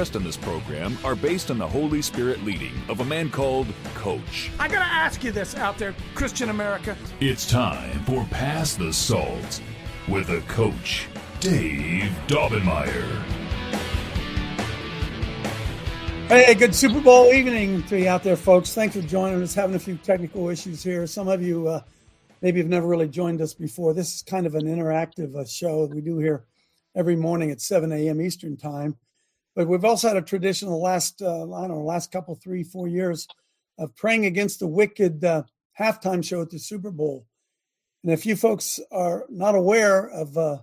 in this program are based on the Holy Spirit leading of a man called Coach. I gotta ask you this out there, Christian America. It's time for Pass the Salt with a coach, Dave Daubenmire. Hey, good Super Bowl evening to you out there, folks. Thanks for joining us. Having a few technical issues here. Some of you uh, maybe have never really joined us before. This is kind of an interactive uh, show we do here every morning at 7 a.m. Eastern Time. But we've also had a tradition the last, uh, I don't know, last couple, three, four years of praying against the wicked uh, halftime show at the Super Bowl. And if you folks are not aware of uh,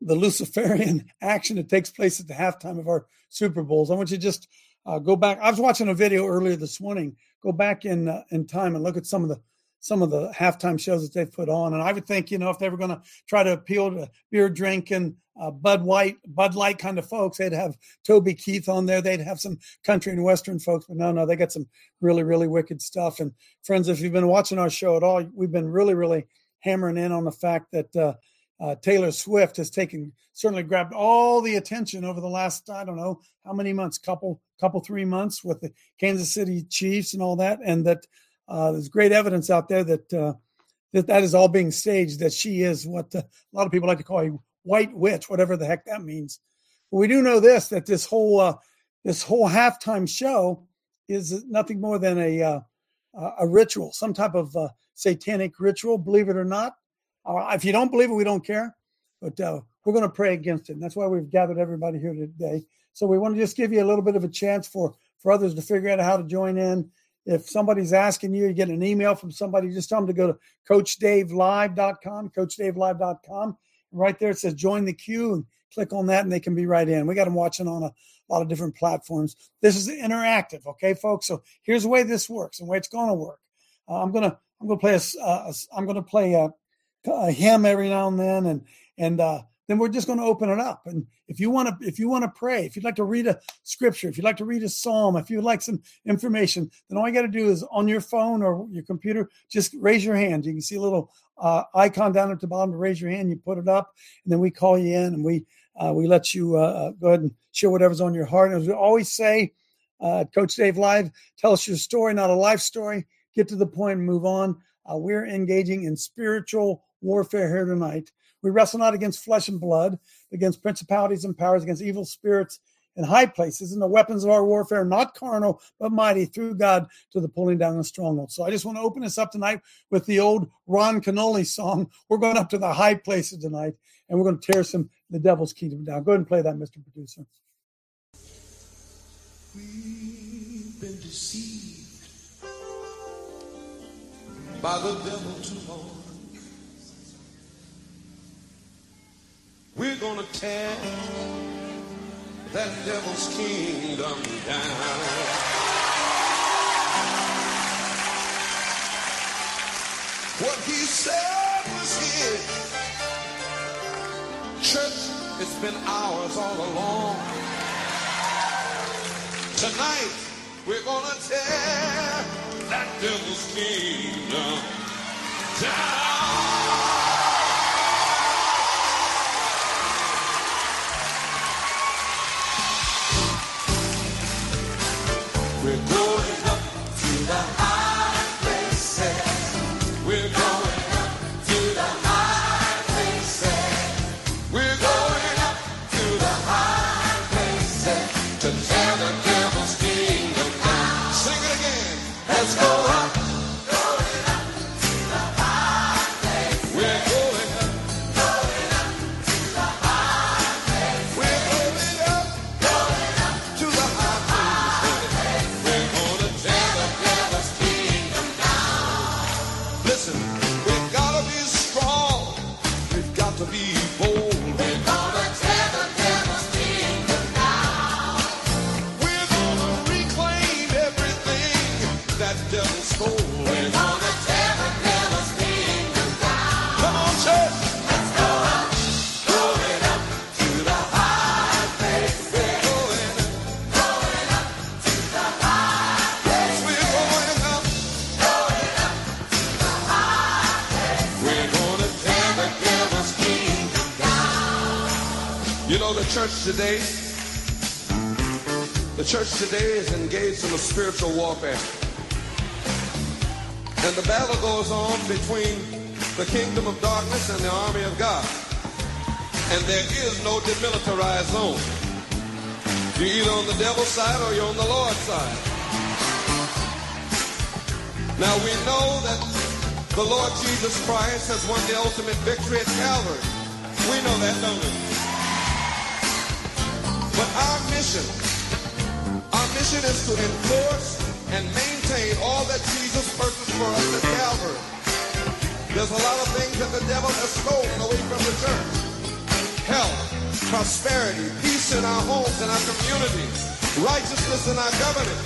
the Luciferian action that takes place at the halftime of our Super Bowls, I want you to just uh, go back. I was watching a video earlier this morning. Go back in uh, in time and look at some of the some of the halftime shows that they've put on. And I would think, you know, if they were going to try to appeal to beer drinking, uh, Bud White, Bud Light kind of folks, they'd have Toby Keith on there. They'd have some country and western folks. But no, no, they got some really, really wicked stuff. And friends, if you've been watching our show at all, we've been really, really hammering in on the fact that uh, uh, Taylor Swift has taken certainly grabbed all the attention over the last I don't know how many months, couple couple three months with the Kansas City Chiefs and all that, and that uh, there's great evidence out there that uh, that that is all being staged. That she is what uh, a lot of people like to call a white witch, whatever the heck that means. But we do know this that this whole uh, this whole halftime show is nothing more than a uh, a ritual, some type of uh, satanic ritual. Believe it or not. If you don't believe it, we don't care. But we're going to pray against it. And that's why we've gathered everybody here today. So we want to just give you a little bit of a chance for for others to figure out how to join in. If somebody's asking you, you get an email from somebody, just tell them to go to CoachDaveLive.com, CoachDaveLive.com. Right there it says join the queue and click on that and they can be right in. We got them watching on a lot of different platforms. This is interactive, okay, folks? So here's the way this works and the way it's going to work. Uh, I'm gonna I'm gonna play a, uh, I'm gonna play a, a hymn every now and then, and and uh, then we're just going to open it up. And if you want to, if you want to pray, if you'd like to read a scripture, if you'd like to read a psalm, if you'd like some information, then all you got to do is on your phone or your computer, just raise your hand. You can see a little uh, icon down at the bottom to raise your hand. You put it up, and then we call you in and we uh, we let you uh, go ahead and share whatever's on your heart. And as we always say, uh, Coach Dave Live, tell us your story, not a life story. Get to the point and move on. Uh, we're engaging in spiritual warfare here tonight. We wrestle not against flesh and blood, against principalities and powers, against evil spirits in high places. And the weapons of our warfare are not carnal, but mighty through God to the pulling down of strongholds. So I just want to open this up tonight with the old Ron Kenoly song. We're going up to the high places tonight, and we're going to tear some the devil's kingdom down. Go ahead and play that, Mr. Producer. We've been deceived by the devil too long. We're gonna tear that devil's kingdom down. What he said was his. Church, it's been ours all along. Tonight, we're gonna tear that devil's kingdom down. Today, the church today is engaged in a spiritual warfare. And the battle goes on between the kingdom of darkness and the army of God. And there is no demilitarized zone. You're either on the devil's side or you're on the Lord's side. Now we know that the Lord Jesus Christ has won the ultimate victory at Calvary. We know that, don't we? But our mission, our mission is to enforce and maintain all that Jesus purposed for us at Calvary. There's a lot of things that the devil has stolen away from the church. Health, prosperity, peace in our homes and our communities, righteousness in our government.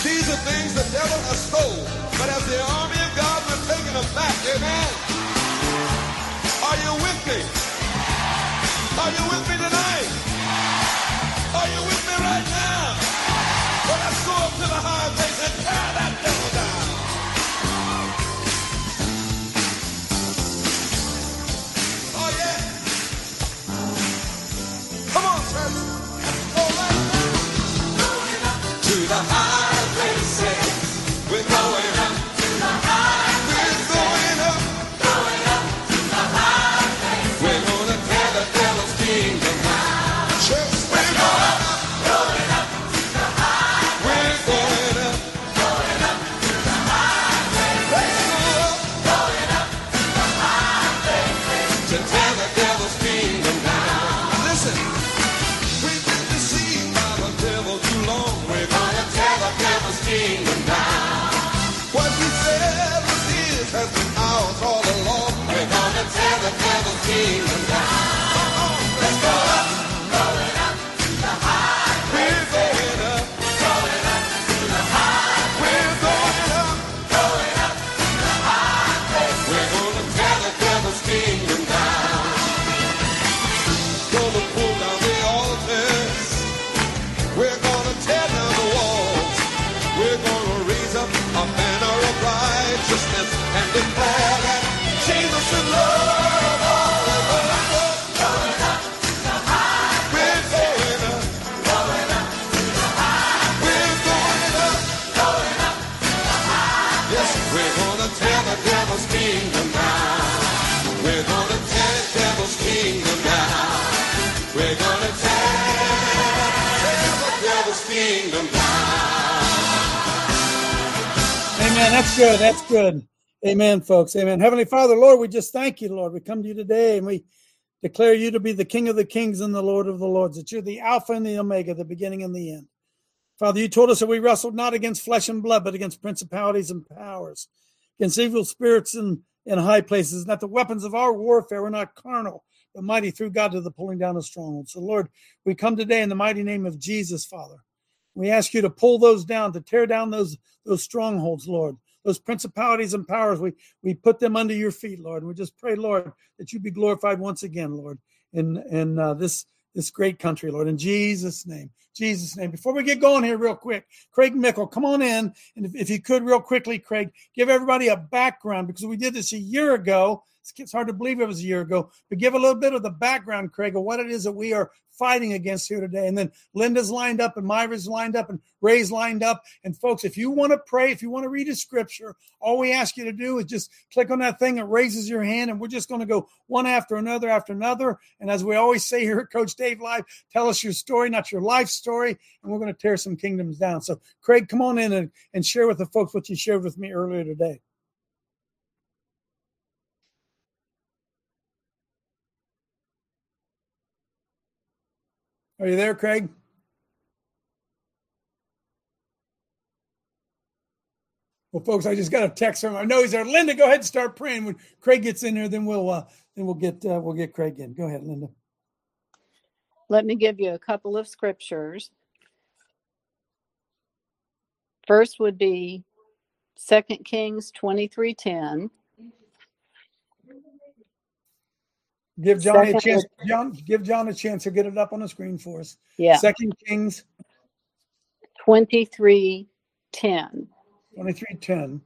These are things the devil has stolen. But as the army of God, we're taking them back. Amen. Are you with me? Are you with me tonight? With me right now? Well, let's go up to the high That's good. That's good. Amen, folks. Amen. Heavenly Father, Lord, we just thank you, Lord. We come to you today and we declare you to be the King of the kings and the Lord of the lords, that you're the Alpha and the Omega, the beginning and the end. Father, you told us that we wrestled not against flesh and blood, but against principalities and powers, against evil spirits in, in high places, and that the weapons of our warfare were not carnal, but mighty through God to the pulling down of strongholds. So, Lord, we come today in the mighty name of Jesus, Father. We ask you to pull those down, to tear down those, those strongholds, Lord. Those principalities and powers, we, we put them under your feet, Lord. And we just pray, Lord, that you be glorified once again, Lord, in, in uh, this, this great country, Lord. In Jesus' name. Jesus' name. Before we get going here, real quick, Craig Mickle, come on in. And if, if you could, real quickly, Craig, give everybody a background because we did this a year ago. It's, hard to believe it was a year ago, but give a little bit of the background, Craig, of what it is that we are fighting against here today. And then Linda's lined up and Myra's lined up and Ray's lined up. And folks, if you want to pray, if you want to read a scripture, all we ask you to do is just click on that thing that raises your hand. And we're just going to go one after another after another. And as we always say here at Coach Dave Live, tell us your story, not your life story. And we're going to tear some kingdoms down. So, Craig, come on in and, and share with the folks what you shared with me earlier today. Are you there, Craig? Well, folks, I just got a text from. I know he's there. Linda, go ahead and start praying. When Craig gets in there, then we'll uh, then we'll get uh, we'll get Craig in. Go ahead, Linda. Let me give you a couple of scriptures. First would be Second Kings twenty three ten. Give Johnny a chance. John, give John a chance to get it up on the screen for us. Yeah, Second Kings twenty three ten. twenty three ten.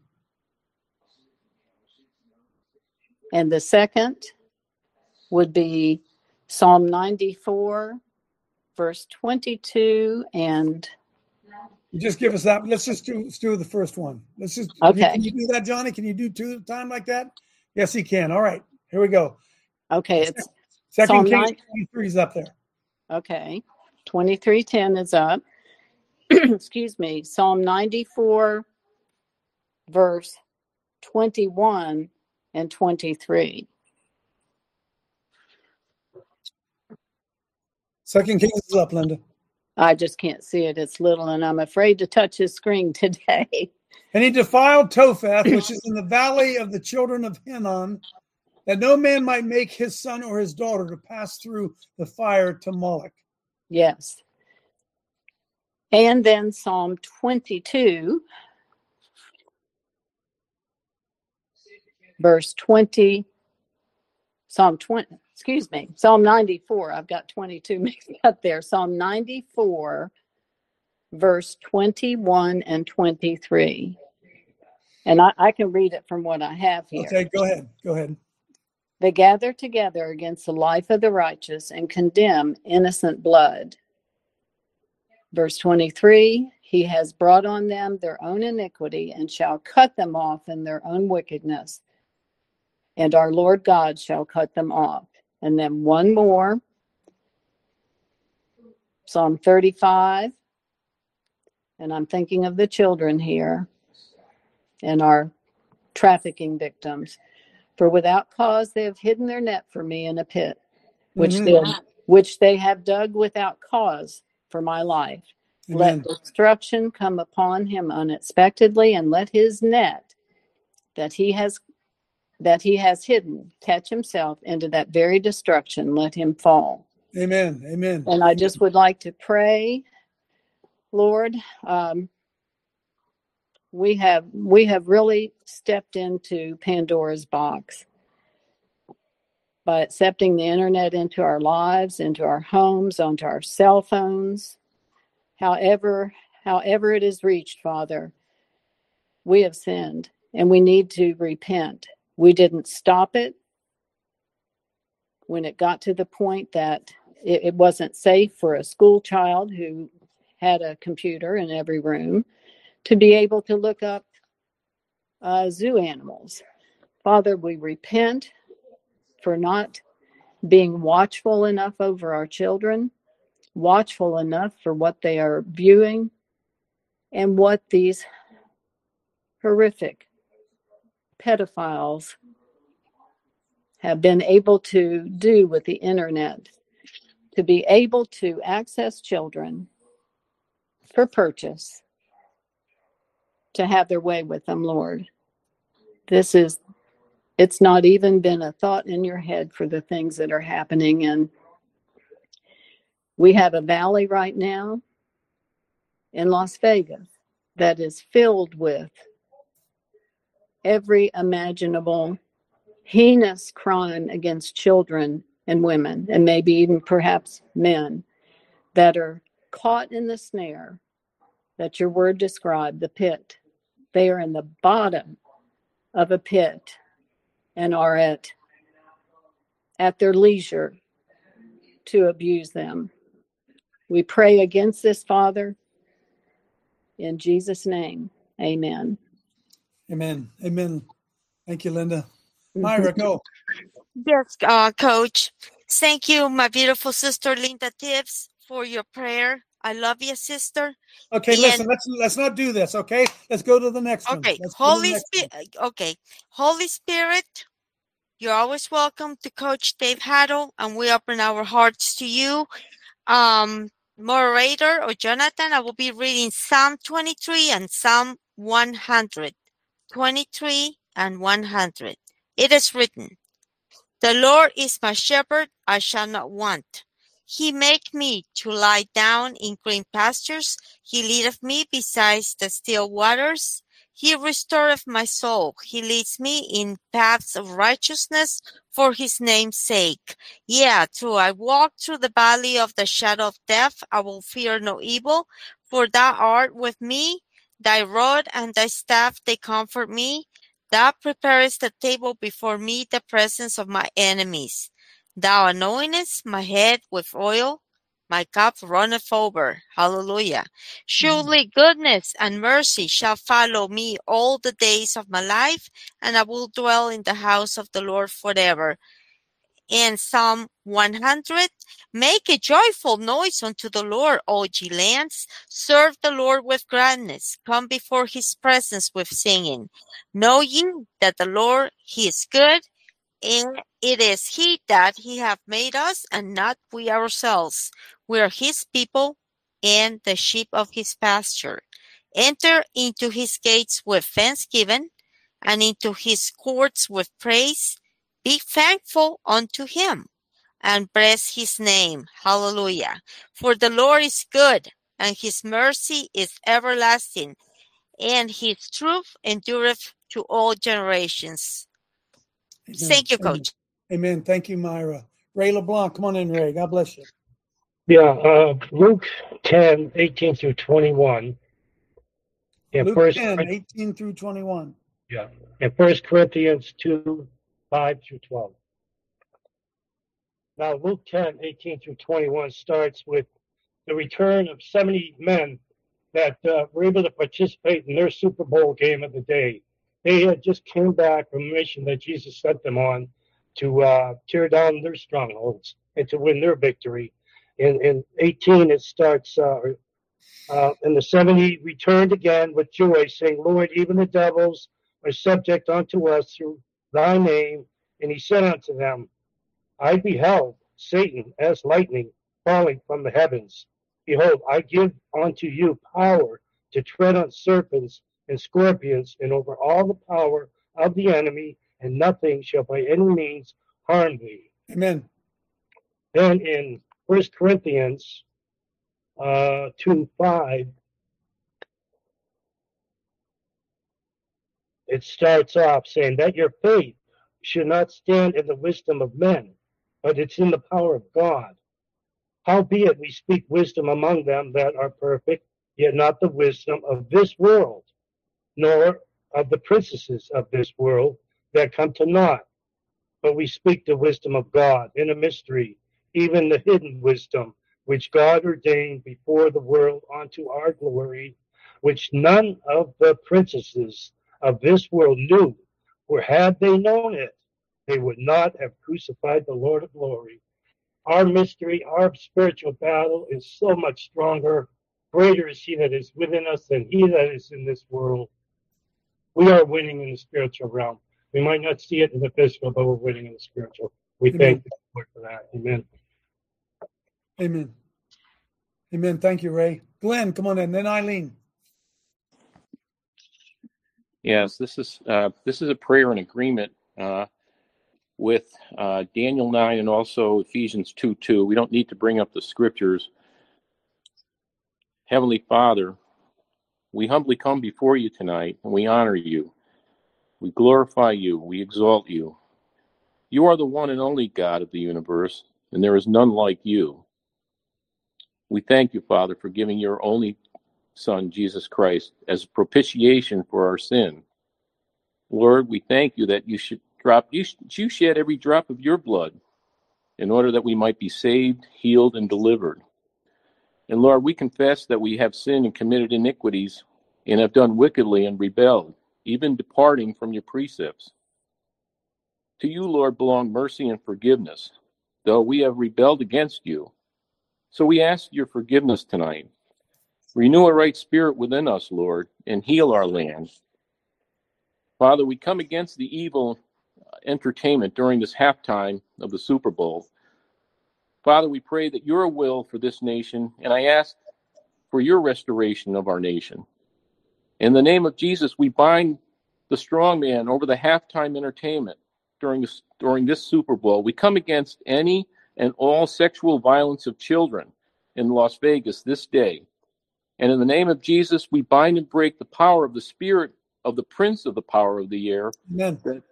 And the second would be Psalm 94, verse 22, and You just give us that. Let's just do let's do the first one. Let's just Okay. Can you do that, Johnny? Can you do two at a time like that? Yes, he can. All right, here we go. Okay, it's Second Kings nine- 23 is up there. okay. 2310 is up. Excuse me. Psalm 94, verse 21 and 23. Second Kings is up, Linda. I just can't see it. It's little, and I'm afraid to touch his screen today. And he defiled Topheth, which is in the valley of the children of Hinnom, that no man might make his son or his daughter to pass through the fire to Moloch. yes. And then Psalm 22, verse 20. Psalm 20, excuse me, Psalm 94. I've got 22 mixed up there. Psalm 94, verse 21 and 23. And I, I can read it from what I have here. Okay, go ahead. Go ahead. They gather together against the life of the righteous and condemn innocent blood. Verse 23 He has brought on them their own iniquity and shall cut them off in their own wickedness. And our Lord God shall cut them off. And then one more Psalm 35. And I'm thinking of the children here and our trafficking victims. For without cause they have hidden their net for me in a pit, which Mhm. they which they have dug without cause for my life. Amen. Let destruction come upon him unexpectedly, and let his net that he has that he has hidden catch himself into that very destruction. Let him fall. Amen. Amen. And I just would like to pray, Lord, um, we have we have really stepped into Pandora's box by accepting the internet into our lives, into our homes, onto our cell phones, however however it is reached, Father. We have sinned and we need to repent. We didn't stop it when it got to the point that it, it wasn't safe for a school child who had a computer in every room to be able to look up uh, zoo animals. Father, we repent for not being watchful enough over our children, watchful enough for what they are viewing, and what these horrific pedophiles have been able to do with the internet to be able to access children for purchase to have their way with them, Lord. This is, it's not even been a thought in your head for the things that are happening. And we have a valley right now in Las Vegas that is filled with every imaginable heinous crime against children and women, and maybe even perhaps men that are caught in the snare that your word described the pit. They are in the bottom of a pit and are at, at their leisure to abuse them. We pray against this, Father, in Jesus' name. Amen. Amen. Amen. Thank you, Linda. Myra, go. Yes, uh, Coach. Thank you, my beautiful sister Linda Tibbs, for your prayer. I love you, sister. Okay, And- listen, let's let's not do this, okay? Let's go to the next one. Okay, Let's go to the Holy. Spirit. Okay, Holy Spirit, you're always welcome to Coach Dave Haddle, and we open our hearts to you. Um, moderator or Jonathan, I will be reading Psalm 23 and Psalm 100. 23 and 100. It is written, The Lord is my shepherd, I shall not want. He make me to lie down in green pastures. He leadeth me beside the still waters. He restoreth my soul. He leads me in paths of righteousness for his name's sake. Yeah, though I walk through the valley of the shadow of death, I will fear no evil, for thou art with me. Thy rod and thy staff, they comfort me. Thou preparest the table before me, the presence of my enemies. Thou anointest my head with oil, my cup runneth over. Hallelujah. Surely mm. goodness and mercy shall follow me all the days of my life, and I will dwell in the house of the Lord forever. In Psalm 100 Make a joyful noise unto the Lord, O ye lands. Serve the Lord with gladness. Come before his presence with singing. Know ye that the Lord, he is good, and it is he that he hath made us, and not we ourselves. We are his people and the sheep of his pasture. Enter into his gates with thanksgiving, and into his courts with praise. Be thankful unto him, and bless his name. Hallelujah. For the Lord is good, and his mercy is everlasting, and his truth endureth to all generations. Amen. Thank you, Amen. Coach. Amen. Thank you, Myra. Ray LeBlanc, come on in, Ray. God bless you. Yeah, uh, Luke 10, 18 through 21. And Luke first, 10, 18 through 21. yeah, and First Corinthians 2, 5 through 12. Now, Luke 10, 18 through 21 starts with the return of 70 men that uh, were able to participate in their Super Bowl game of the day. They had just came back from a mission that Jesus sent them on to uh, tear down their strongholds and to win their victory. In, in 18, it starts, uh, uh, and the 70 returned again with joy, saying, Lord, even the devils are subject unto us through thy name. And he said unto them, I beheld Satan as lightning falling from the heavens. Behold, I give unto you power to tread on serpents and scorpions and over all the power of the enemy, and nothing shall by any means harm thee. Amen. Then in First Corinthians uh, 2 5, it starts off saying that your faith should not stand in the wisdom of men, but it's in the power of God. Howbeit we speak wisdom among them that are perfect, yet not the wisdom of this world, nor of the princesses of this world that come to naught. But we speak the wisdom of God in a mystery, even the hidden wisdom, which God ordained before the world unto our glory, which none of the princesses of this world knew, for had they known it, they would not have crucified the Lord of glory. Our mystery, our spiritual battle is so much stronger. Greater is he that is within us than he that is in this world. We are winning in the spiritual realm. We might not see it in the physical, but we're winning in the spiritual. We Amen. thank the Lord for that. Amen. Amen. Amen. Thank you, Ray. Glenn, come on in. Then Eileen. Yes, this is uh, this is a prayer and agreement uh, with uh, Daniel nine and also Ephesians two two. We don't need to bring up the scriptures. Heavenly Father, we humbly come before you tonight and we honor you. We glorify you. We exalt you. You are the one and only God of the universe, and there is none like you. We thank you, Father, for giving your only Son, Jesus Christ, as propitiation for our sin. Lord, we thank you that you should drop you, you shed every drop of your blood in order that we might be saved, healed, and delivered. And Lord, we confess that we have sinned and committed iniquities and have done wickedly and rebelled, even departing from your precepts. To you, Lord, belong mercy and forgiveness, though we have rebelled against you. So we ask your forgiveness tonight. Renew a right spirit within us, Lord, and heal our land. Father, we come against the evil entertainment during this halftime of the Super Bowl. Father, we pray that your will for this nation, and I ask for your restoration of our nation. In the name of Jesus, we bind the strong man over the halftime entertainment during this, during this Super Bowl. We come against any and all sexual violence of children in Las Vegas this day. And in the name of Jesus, we bind and break the power of the spirit of the prince of the power of the air Amen. that,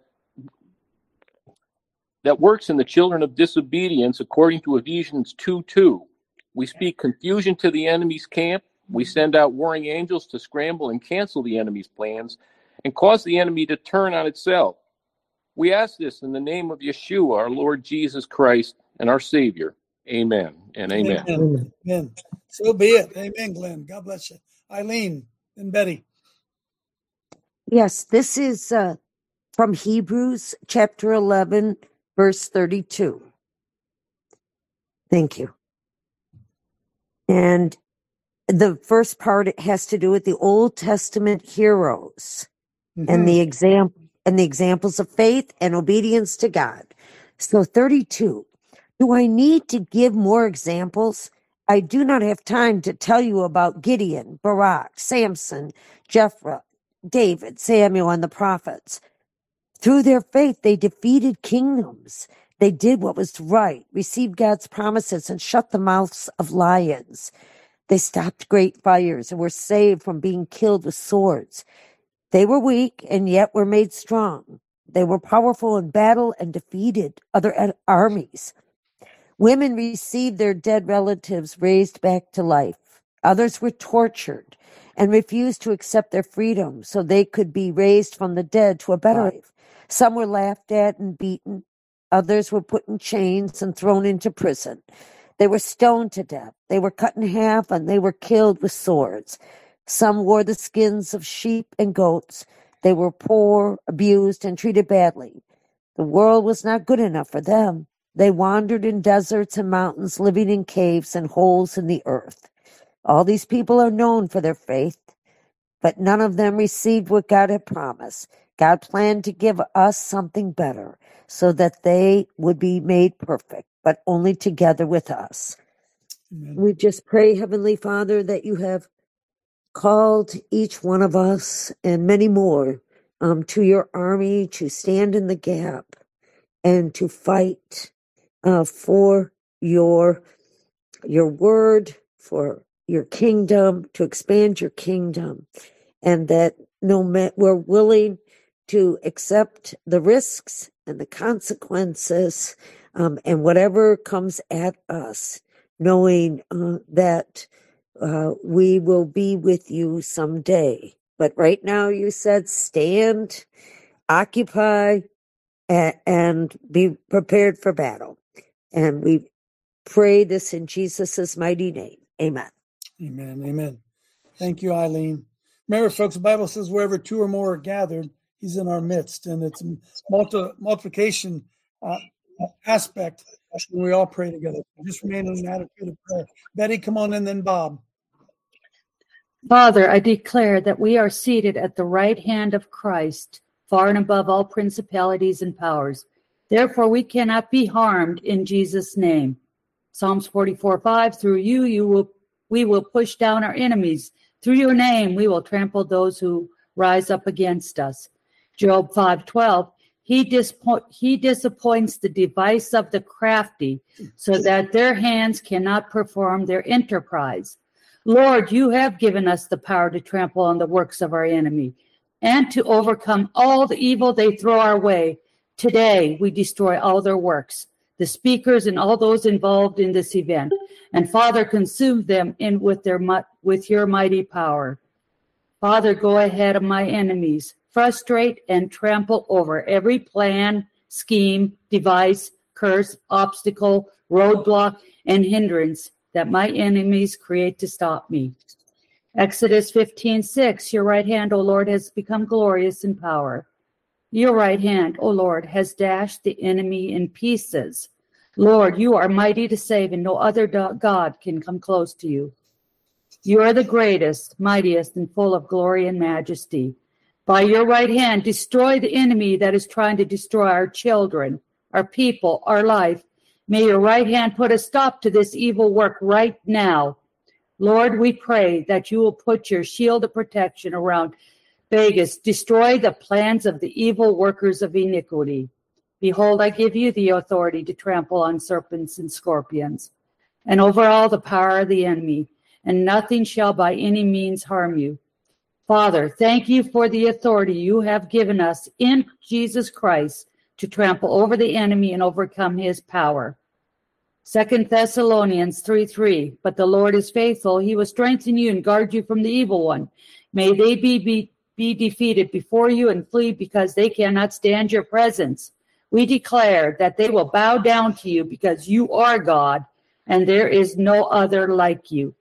that works in the children of disobedience according to Ephesians 2 2. We speak confusion to the enemy's camp. We send out warring angels to scramble and cancel the enemy's plans and cause the enemy to turn on itself. We ask this in the name of Yeshua, our Lord Jesus Christ and our Savior. Amen and amen. Amen. Amen. So be it. Amen, Glenn. God bless you. Eileen and Betty. Yes, this is uh, from Hebrews chapter 11, verse 32. Thank you. And the first part it has to do with the Old Testament heroes and the mm-hmm. example and the examples of faith and obedience to God. So 32. Do I need to give more examples? I do not have time to tell you about Gideon, Barak, Samson, Jephthah, David, Samuel, and the prophets. Through their faith, they defeated kingdoms. They did what was right, received God's promises, and shut the mouths of lions. They stopped great fires and were saved from being killed with swords. They were weak and yet were made strong. They were powerful in battle and defeated other armies. Women received their dead relatives raised back to life. Others were tortured and refused to accept their freedom so they could be raised from the dead to a better life. Some were laughed at and beaten. Others were put in chains and thrown into prison. They were stoned to death. They were cut in half and they were killed with swords. Some wore the skins of sheep and goats. They were poor, abused, and treated badly. The world was not good enough for them. They wandered in deserts and mountains, living in caves and holes in the earth. All these people are known for their faith, but none of them received what God had promised. God planned to give us something better so that they would be made perfect, but only together with us. We just pray, Heavenly Father, that you have called each one of us and many more um, to your army to stand in the gap and to fight uh, for your your word, for your kingdom, to expand your kingdom, and that no ma- we're willing to accept the risks and the consequences um, and whatever comes at us, knowing uh, that uh, we will be with you someday. But right now, you said stand, occupy, a- and be prepared for battle. And we pray this in Jesus' mighty name. Amen. Amen. Amen. Thank you, Eileen. Remember, folks, the Bible says wherever two or more are gathered, he's in our midst. And it's a multi, multiplication uh, aspect when we all pray together. Just remain in an attitude of prayer. Betty, come on in, then Bob. Father, I declare that we are seated at the right hand of Christ, far and above all principalities and powers. Therefore, we cannot be harmed in Jesus' name. Psalms 44 5 Through you, you will, we will push down our enemies. Through your name, we will trample those who rise up against us. Job 5 12 he, dispo- he disappoints the device of the crafty so that their hands cannot perform their enterprise. Lord, you have given us the power to trample on the works of our enemy and to overcome all the evil they throw our way. Today, we destroy all their works, the speakers and all those involved in this event. And Father, consume them in with their with your mighty power. Father, go ahead of my enemies, frustrate and trample over every plan, scheme, device, curse, obstacle, roadblock, and hindrance that my enemies create to stop me. Exodus 15 6, your right hand, O Lord, has become glorious in power. Your right hand, O Lord, has dashed the enemy in pieces. Lord, you are mighty to save, and no other God can come close to you. You are the greatest, mightiest, and full of glory and majesty. By your right hand, destroy the enemy that is trying to destroy our children, our people, our life. May your right hand put a stop to this evil work right now. Lord, we pray that you will put your shield of protection around Vegas, destroy the plans of the evil workers of iniquity. Behold, I give you the authority to trample on serpents and scorpions, and over all the power of the enemy, and nothing shall by any means harm you. Father, thank you for the authority you have given us in Jesus Christ to trample over the enemy and overcome his power. Second Thessalonians 3 3. But the Lord is faithful. He will strengthen you and guard you from the evil one. May they be, be, be defeated before you and flee because they cannot stand your presence. We declare that they will bow down to you because you are God and there is no other like you.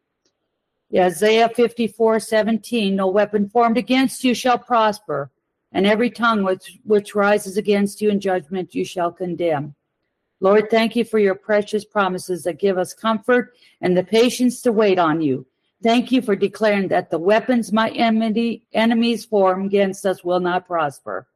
Isaiah 54 17, no weapon formed against you shall prosper, and every tongue which, which rises against you in judgment you shall condemn. Lord, thank you for your precious promises that give us comfort and the patience to wait on you. Thank you for declaring that the weapons my enemy, enemies form against us will not prosper.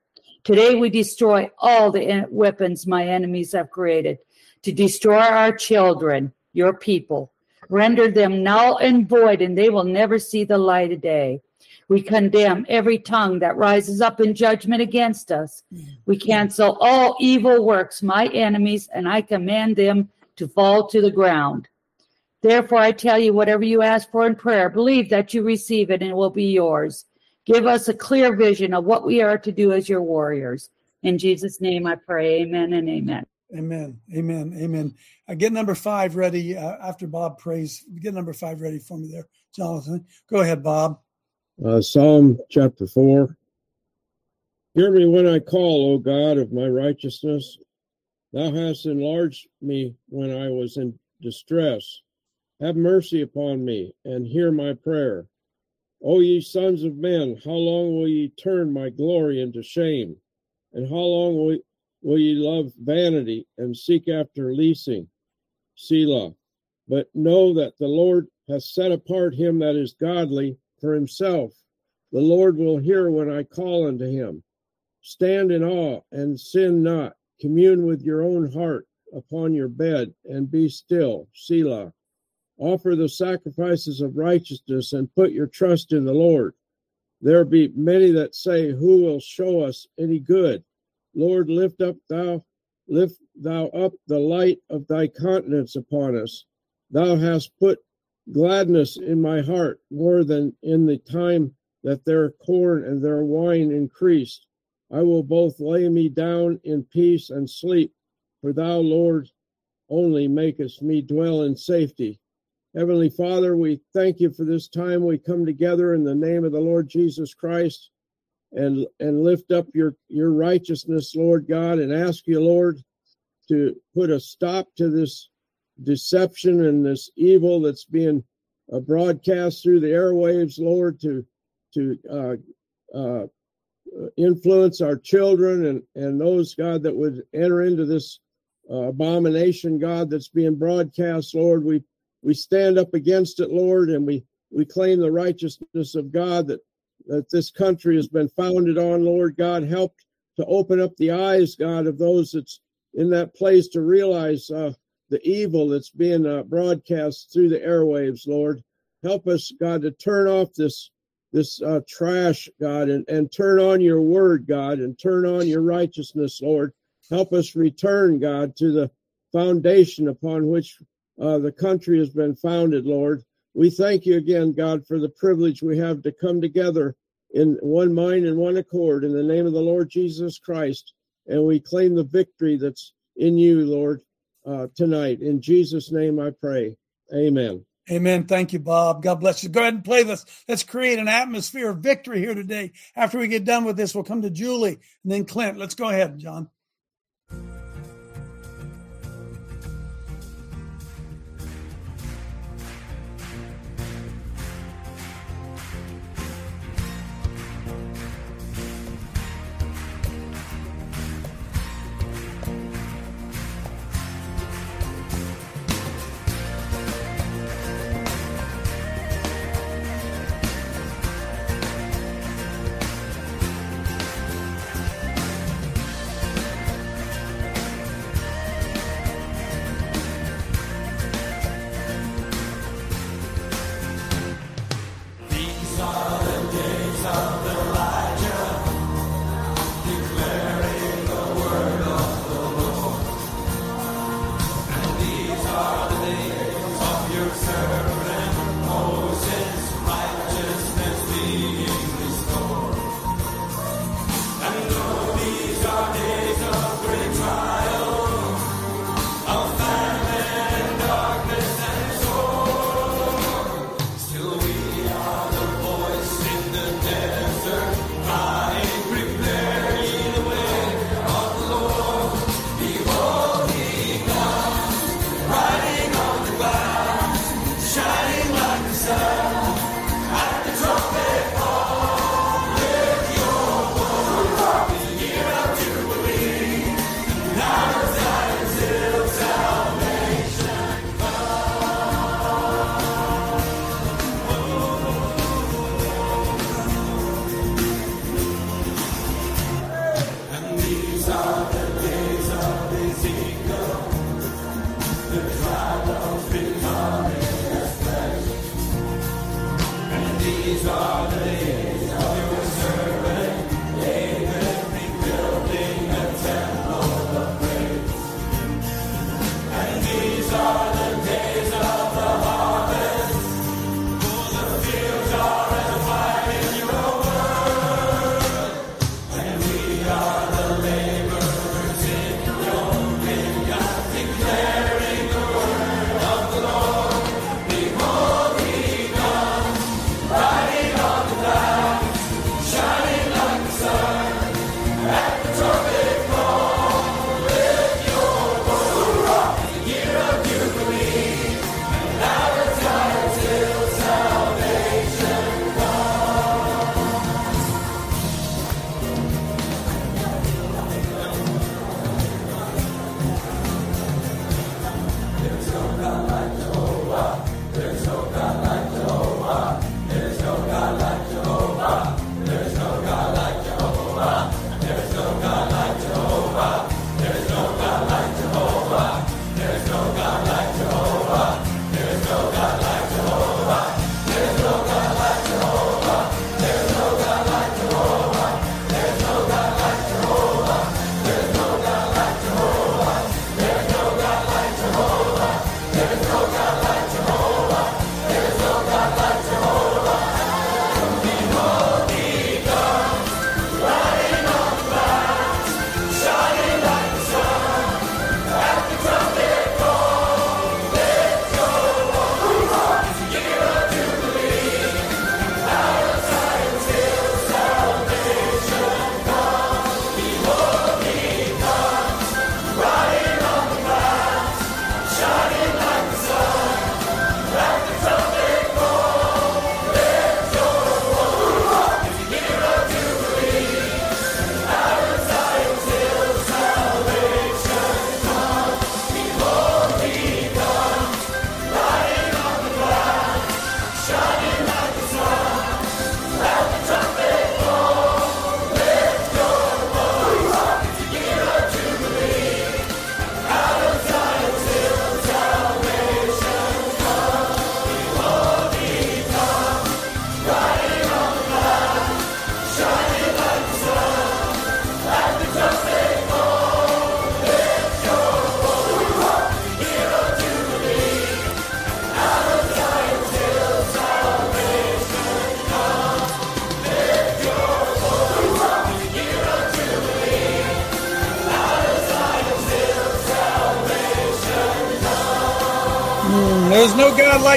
Today we destroy all the en- weapons my enemies have created to destroy our children, your people. Render them null and void, and they will never see the light of day. We condemn every tongue that rises up in judgment against us. We cancel all evil works, my enemies, and I command them to fall to the ground. Therefore, I tell you, whatever you ask for in prayer, believe that you receive it and it will be yours. Give us a clear vision of what we are to do as your warriors. In Jesus' name I pray. Amen and amen. Amen. Amen. Amen. Uh, get number five ready uh, after Bob prays. Get number five ready for me there, Jonathan. Go ahead, Bob. Uh, Psalm chapter 4. Hear me when I call, O God of my righteousness. Thou hast enlarged me when I was in distress. Have mercy upon me and hear my prayer. O ye sons of men, how long will ye turn my glory into shame? And how long will, will ye love vanity and seek after leasing? Selah. But know that the Lord hath set apart him that is godly for himself. The Lord will hear when I call unto him. Stand in awe and sin not. Commune with your own heart upon your bed and be still. Selah. Offer the sacrifices of righteousness and put your trust in the Lord. There be many that say, Who will show us any good? Lord, lift up thou, lift thou up the light of thy countenance upon us. Thou hast put gladness in my heart more than in the time that their corn and their wine increased. I will both lay me down in peace and sleep, for thou, Lord, only makest me dwell in safety. Heavenly Father, we thank you for this time we come together in the name of the Lord Jesus Christ and and lift up your your righteousness, Lord God, and ask you, Lord, to put a stop to this deception and this evil that's being uh, broadcast through the airwaves, Lord, to to uh, uh, influence our children and and those God that would enter into this uh, abomination, God, that's being broadcast, Lord. We we stand up against it, Lord, and we we claim the righteousness of God that that this country has been founded on, Lord God. Help to open up the eyes, God, of those that's in that place to realize uh, the evil that's being uh, broadcast through the airwaves, Lord. Help us, God, to turn off this this uh, trash, God, and, and turn on your word, God, and turn on your righteousness, Lord. Help us return, God, to the foundation upon which uh, the country has been founded, Lord. We thank you again, God, for the privilege we have to come together in one mind and one accord in the name of the Lord Jesus Christ. And we claim the victory that's in you, Lord, uh, tonight. In Jesus' name I pray. Amen. Amen. Thank you, Bob. God bless you. Go ahead and play this. Let's create an atmosphere of victory here today. After we get done with this, we'll come to Julie and then Clint. Let's go ahead, John.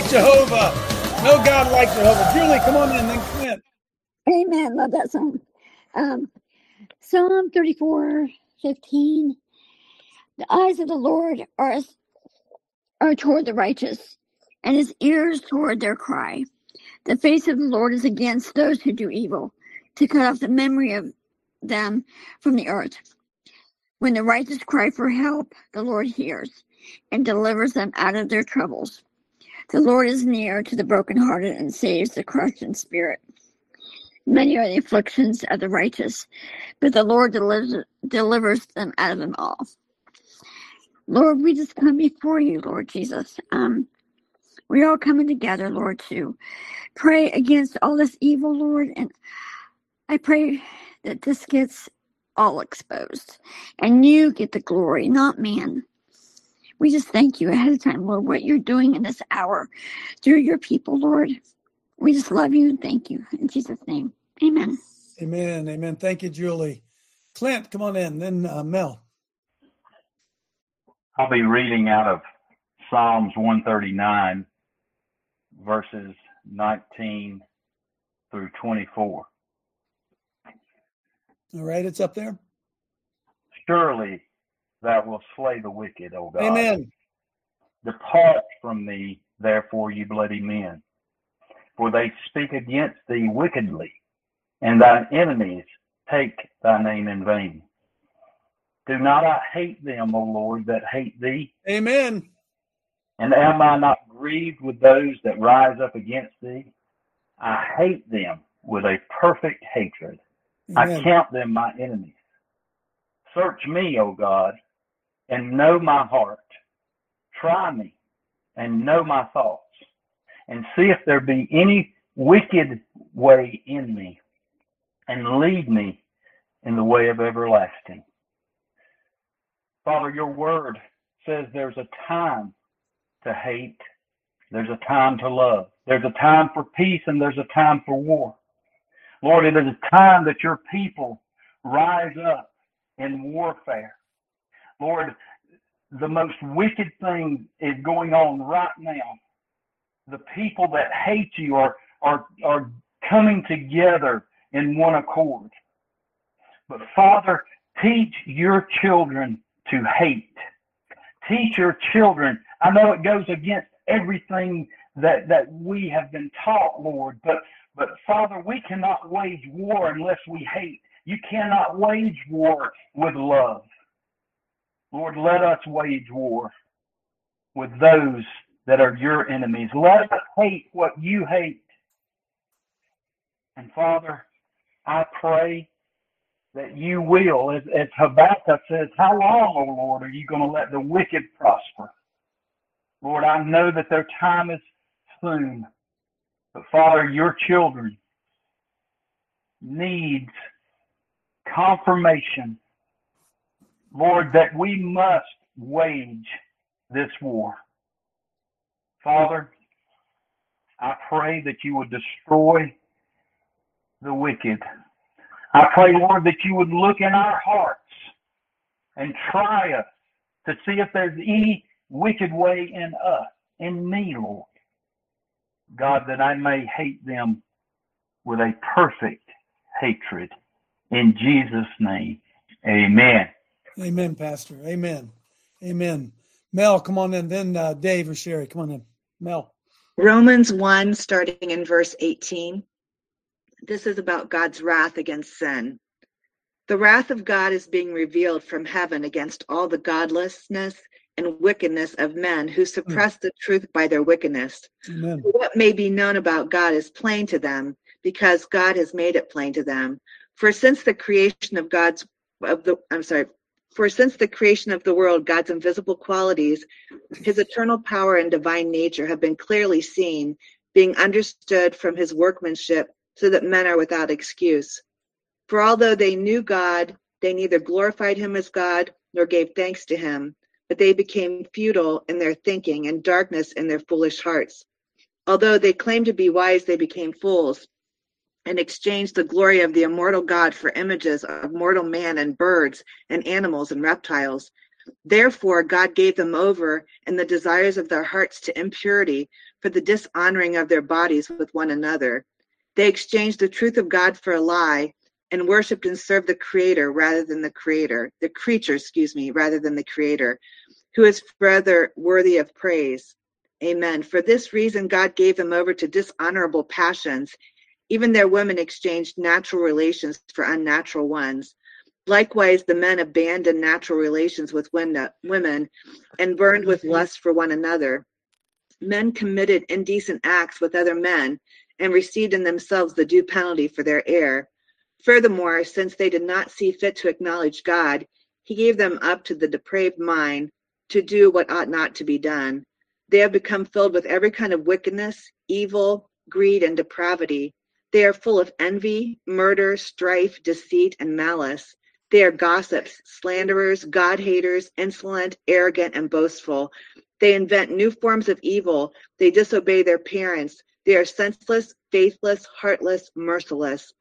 Like Jehovah. No God like Jehovah. Julie, come on in, then Clint. Amen. Love that song. Um, Psalm 34 15. The eyes of the Lord are, are toward the righteous, and his ears toward their cry. The face of the Lord is against those who do evil, to cut off the memory of them from the earth. When the righteous cry for help, the Lord hears and delivers them out of their troubles. The Lord is near to the brokenhearted and saves the crushed in spirit. Many are the afflictions of the righteous, but the Lord delivers, delivers them out of them all. Lord, we just come before you, Lord Jesus. Um, we're all coming together, Lord, to pray against all this evil, Lord. And I pray that this gets all exposed and you get the glory, not man. We just thank you ahead of time, Lord, what you're doing in this hour through your people, Lord. We just love you and thank you. In Jesus' name, amen. Amen. Amen. Thank you, Julie. Clint, come on in. Then uh, Mel. I'll be reading out of Psalms 139, verses 19 through 24. All right, it's up there. Surely thou wilt slay the wicked, O God. Amen. Depart from me, therefore, you bloody men, for they speak against thee wickedly, and thine enemies take thy name in vain. Do not I hate them, O Lord, that hate thee? Amen. And am I not grieved with those that rise up against thee? I hate them with a perfect hatred. I count them my enemies. Search me, O God, and know my heart. Try me and know my thoughts, and see if there be any wicked way in me, and lead me in the way of everlasting. Father, your word says there's a time to hate, there's a time to love, there's a time for peace, and there's a time for war. Lord, it is a time that your people rise up in warfare. Lord, the most wicked thing is going on right now. The people that hate you are, are, are coming together in one accord. But Father, teach your children to hate. Teach your children. I know it goes against everything that, that we have been taught, Lord, but, but Father, we cannot wage war unless we hate. You cannot wage war with love. Lord, let us wage war with those that are your enemies. Let us hate what you hate. And Father, I pray that you will, as, as Habakkuk says, how long, O Lord, are you going to let the wicked prosper? Lord, I know that their time is soon. But Father, your children needs confirmation, Lord, that we must wage this war. Father, I pray that you would destroy the wicked. I pray, Lord, that you would look in our hearts and try us to see if there's any wicked way in us, in me, Lord. God, that I may hate them with a perfect hatred. In Jesus' name, amen. Amen, Pastor. Amen. Amen. Mel, come on in. Then uh, Dave or Sherry, come on in. Mel. Romans 1, starting in verse 18. This is about God's wrath against sin. The wrath of God is being revealed from heaven against all the godlessness and wickedness of men who suppress the truth by their wickedness. Amen. What may be known about God is plain to them because God has made it plain to them. For since the creation of God's of the I'm sorry, for since the creation of the world, God's invisible qualities, his eternal power and divine nature have been clearly seen, being understood from his workmanship, so that men are without excuse. For although they knew God, they neither glorified him as God nor gave thanks to him, but they became futile in their thinking and darkness in their foolish hearts. Although they claimed to be wise, they became fools and exchanged the glory of the immortal God for images of mortal man and birds and animals and reptiles. Therefore, God gave them over in the desires of their hearts to impurity for the dishonoring of their bodies with one another. They exchanged the truth of God for a lie and worshiped and served the creator rather than the creator, the creature, excuse me, rather than the creator, who is rather worthy of praise. Amen. For this reason, God gave them over to dishonorable passions. Even their women exchanged natural relations for unnatural ones. Likewise, the men abandoned natural relations with women and burned with lust for one another. Men committed indecent acts with other men and received in themselves the due penalty for their error. Furthermore, since they did not see fit to acknowledge God, he gave them up to the depraved mind to do what ought not to be done. They have become filled with every kind of wickedness, evil, greed, and depravity. They are full of envy, murder, strife, deceit, and malice. They are gossips, slanderers, God haters, insolent, arrogant, and boastful. They invent new forms of evil. They disobey their parents. They are senseless, faithless, heartless, merciless.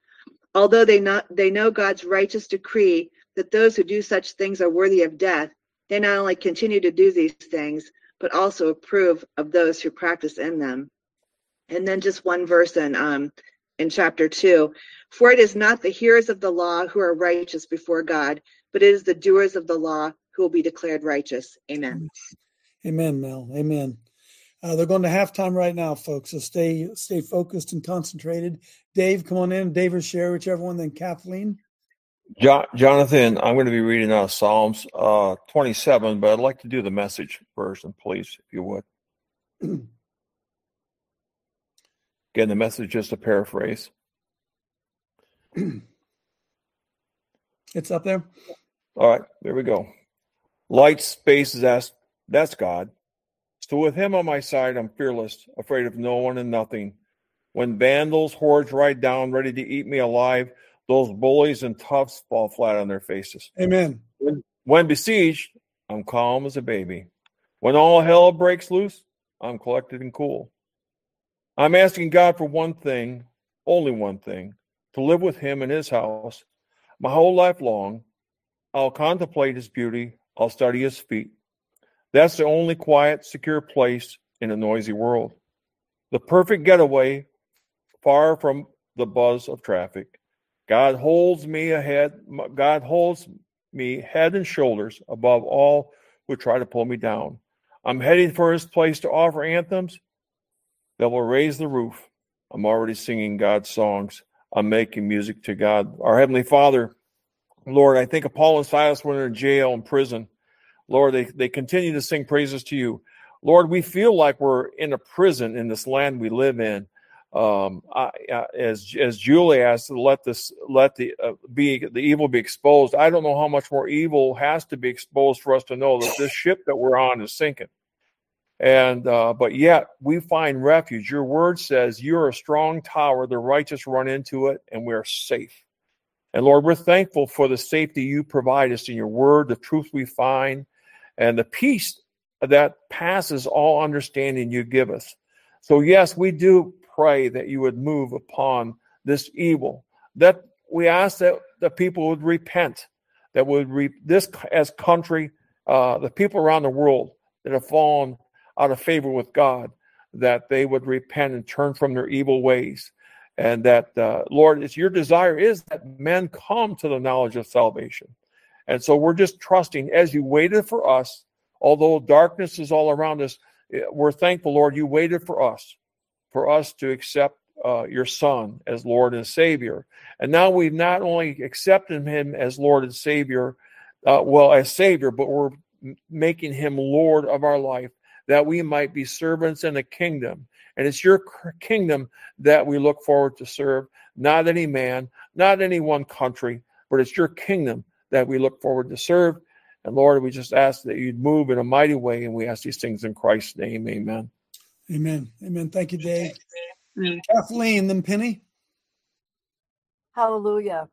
Although they, not, they know God's righteous decree that those who do such things are worthy of death, they not only continue to do these things, but also approve of those who practice in them. And then just one verse in um, in chapter two. For it is not the hearers of the law who are righteous before God, but it is the doers of the law who will be declared righteous. Amen. Amen, Mel. Amen. Uh, they're going to halftime right now, folks. So stay stay focused and concentrated. Dave, come on in. Dave or share whichever one. Then Kathleen. Jo- Jonathan, I'm going to be reading out of Psalms uh, 27, but I'd like to do the message version, please, if you would. Again, the message just a paraphrase. It's up there. All right, there we go. Light spaces that's that's God. So with him on my side, I'm fearless, afraid of no one and nothing. When vandals, hordes ride down, ready to eat me alive, those bullies and toughs fall flat on their faces. Amen. When, when besieged, I'm calm as a baby. When all hell breaks loose, I'm collected and cool. I'm asking God for one thing, only one thing, to live with Him in His house my whole life long. I'll contemplate His beauty, I'll study His feet. That's the only quiet, secure place in a noisy world. The perfect getaway, far from the buzz of traffic. God holds me ahead. God holds me head and shoulders above all who try to pull me down. I'm heading for his place to offer anthems that will raise the roof. I'm already singing God's songs. I'm making music to God. Our Heavenly Father, Lord, I think of Paul and Silas when they're in jail and prison. Lord, they, they continue to sing praises to you. Lord, we feel like we're in a prison in this land we live in. Um, I, I, as as Julie asked, let this let the uh, be the evil be exposed. I don't know how much more evil has to be exposed for us to know that this ship that we're on is sinking. And uh, but yet we find refuge. Your word says you're a strong tower; the righteous run into it, and we are safe. And Lord, we're thankful for the safety you provide us in your word, the truth we find, and the peace that passes all understanding you give us. So yes, we do pray that you would move upon this evil. That we ask that the people would repent. That would re- this as country, uh, the people around the world that have fallen out of favor with God, that they would repent and turn from their evil ways. And that, uh, Lord, it's your desire is that men come to the knowledge of salvation. And so we're just trusting as you waited for us, although darkness is all around us, eh, we're thankful, Lord, you waited for us, for us to accept uh, your Son as Lord and Savior. And now we've not only accepted him as Lord and Savior, uh, well, as Savior, but we're making him Lord of our life that we might be servants in the kingdom. And it's your kingdom that we look forward to serve, not any man, not any one country, but it's your kingdom that we look forward to serve. And Lord, we just ask that you'd move in a mighty way, and we ask these things in Christ's name. Amen. Amen. Amen. Thank you, Dave. Kathleen, then Penny. Hallelujah.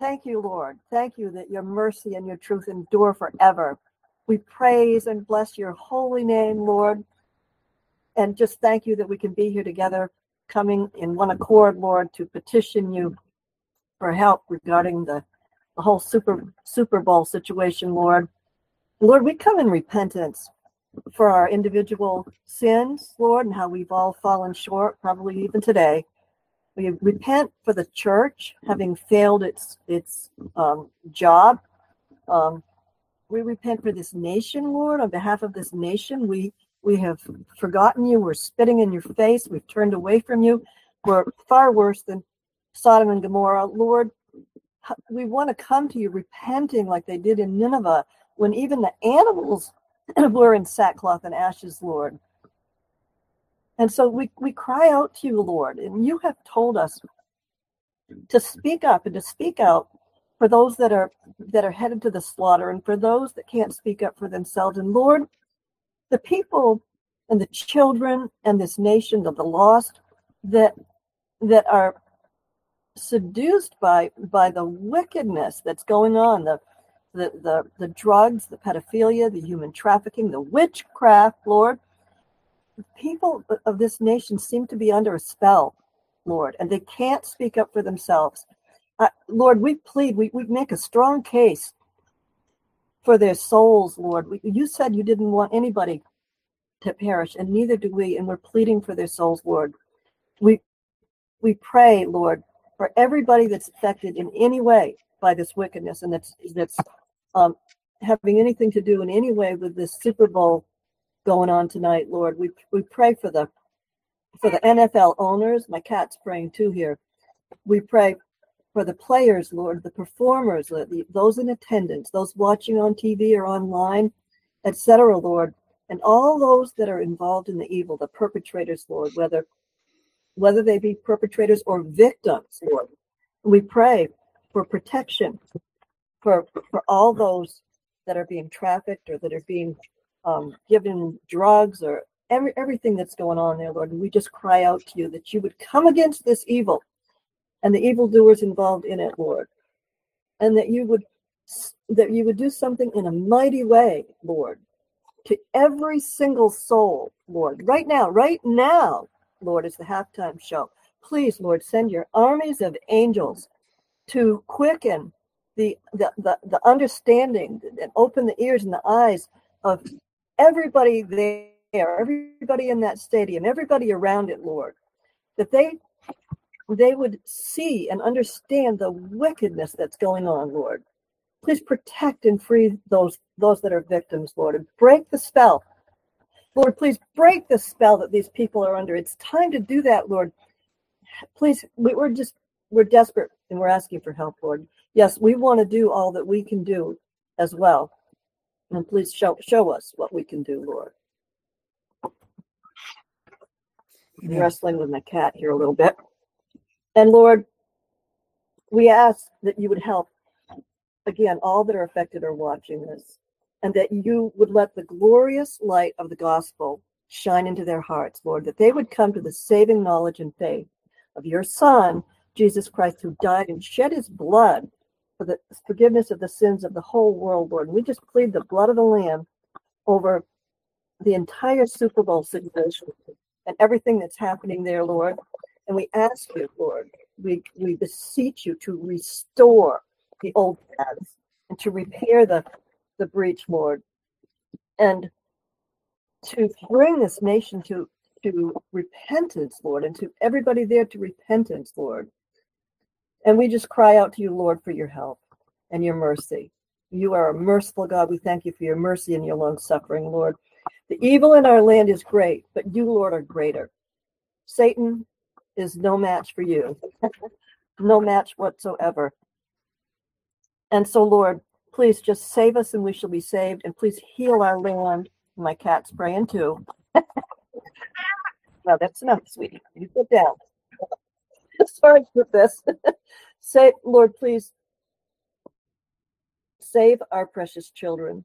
Thank you, Lord. Thank you that your mercy and your truth endure forever. We praise and bless your holy name, Lord. And just thank you that we can be here together, coming in one accord, Lord, to petition you for help regarding the, the whole Super Super Bowl situation, Lord. Lord, we come in repentance for our individual sins, Lord, and how we've all fallen short, probably even today. We repent for the church having failed its its um, job. Um, we repent for this nation, Lord, on behalf of this nation. We we have forgotten you. We're spitting in your face. We've turned away from you. We're far worse than Sodom and Gomorrah. Lord, we want to come to you repenting like they did in Nineveh when even the animals were in sackcloth and ashes, Lord. And so we, we cry out to you, Lord, and you have told us to speak up and to speak out for those that are that are headed to the slaughter and for those that can't speak up for themselves. And Lord, the people and the children and this nation of the lost that that are seduced by by the wickedness that's going on, the the the, the drugs, the pedophilia, the human trafficking, the witchcraft, Lord. The people of this nation seem to be under a spell, Lord, and they can't speak up for themselves. Uh, Lord, we plead, we, we make a strong case for their souls, Lord. We, you said you didn't want anybody to perish, and neither do we, and we're pleading for their souls, Lord. We we pray, Lord, for everybody that's affected in any way by this wickedness and that's that's um, having anything to do in any way with this Super Bowl going on tonight, Lord. We we pray for the for the NFL owners. My cat's praying too here. We pray for the players, Lord, the performers, the, those in attendance, those watching on TV or online, etc., Lord, and all those that are involved in the evil, the perpetrators, Lord, whether whether they be perpetrators or victims, Lord. We pray for protection for for all those that are being trafficked or that are being um, given drugs or every, everything that's going on there, Lord. And we just cry out to you that you would come against this evil and the evildoers involved in it, Lord. And that you would that you would do something in a mighty way, Lord, to every single soul, Lord. Right now, right now, Lord, is the halftime show. Please, Lord, send your armies of angels to quicken the the the, the understanding and open the ears and the eyes of everybody there, everybody in that stadium, everybody around it, Lord, that they they would see and understand the wickedness that's going on, Lord. Please protect and free those those that are victims, Lord, and break the spell. Lord, please break the spell that these people are under. It's time to do that, Lord. Please, we, we're just we're desperate and we're asking for help, Lord. Yes, we want to do all that we can do as well. And please show show us what we can do, Lord. I'm wrestling with my cat here a little bit. And Lord, we ask that you would help again all that are affected or watching this, and that you would let the glorious light of the gospel shine into their hearts, Lord, that they would come to the saving knowledge and faith of your Son, Jesus Christ, who died and shed his blood for the forgiveness of the sins of the whole world, Lord. And we just plead the blood of the Lamb over the entire Super Bowl situation and everything that's happening there, Lord. And we ask you, Lord, we, we beseech you to restore the old paths and to repair the, the breach, Lord, and to bring this nation to, to repentance, Lord, and to everybody there to repentance, Lord. And we just cry out to you, Lord, for your help and your mercy. You are a merciful God. We thank you for your mercy and your long suffering, Lord. The evil in our land is great, but you, Lord, are greater. Satan is no match for you, no match whatsoever. And so, Lord, please just save us and we shall be saved. And please heal our land. My cat's praying too. now, that's enough, sweetie. You sit down. Sorry for this. Say, Lord, please save our precious children.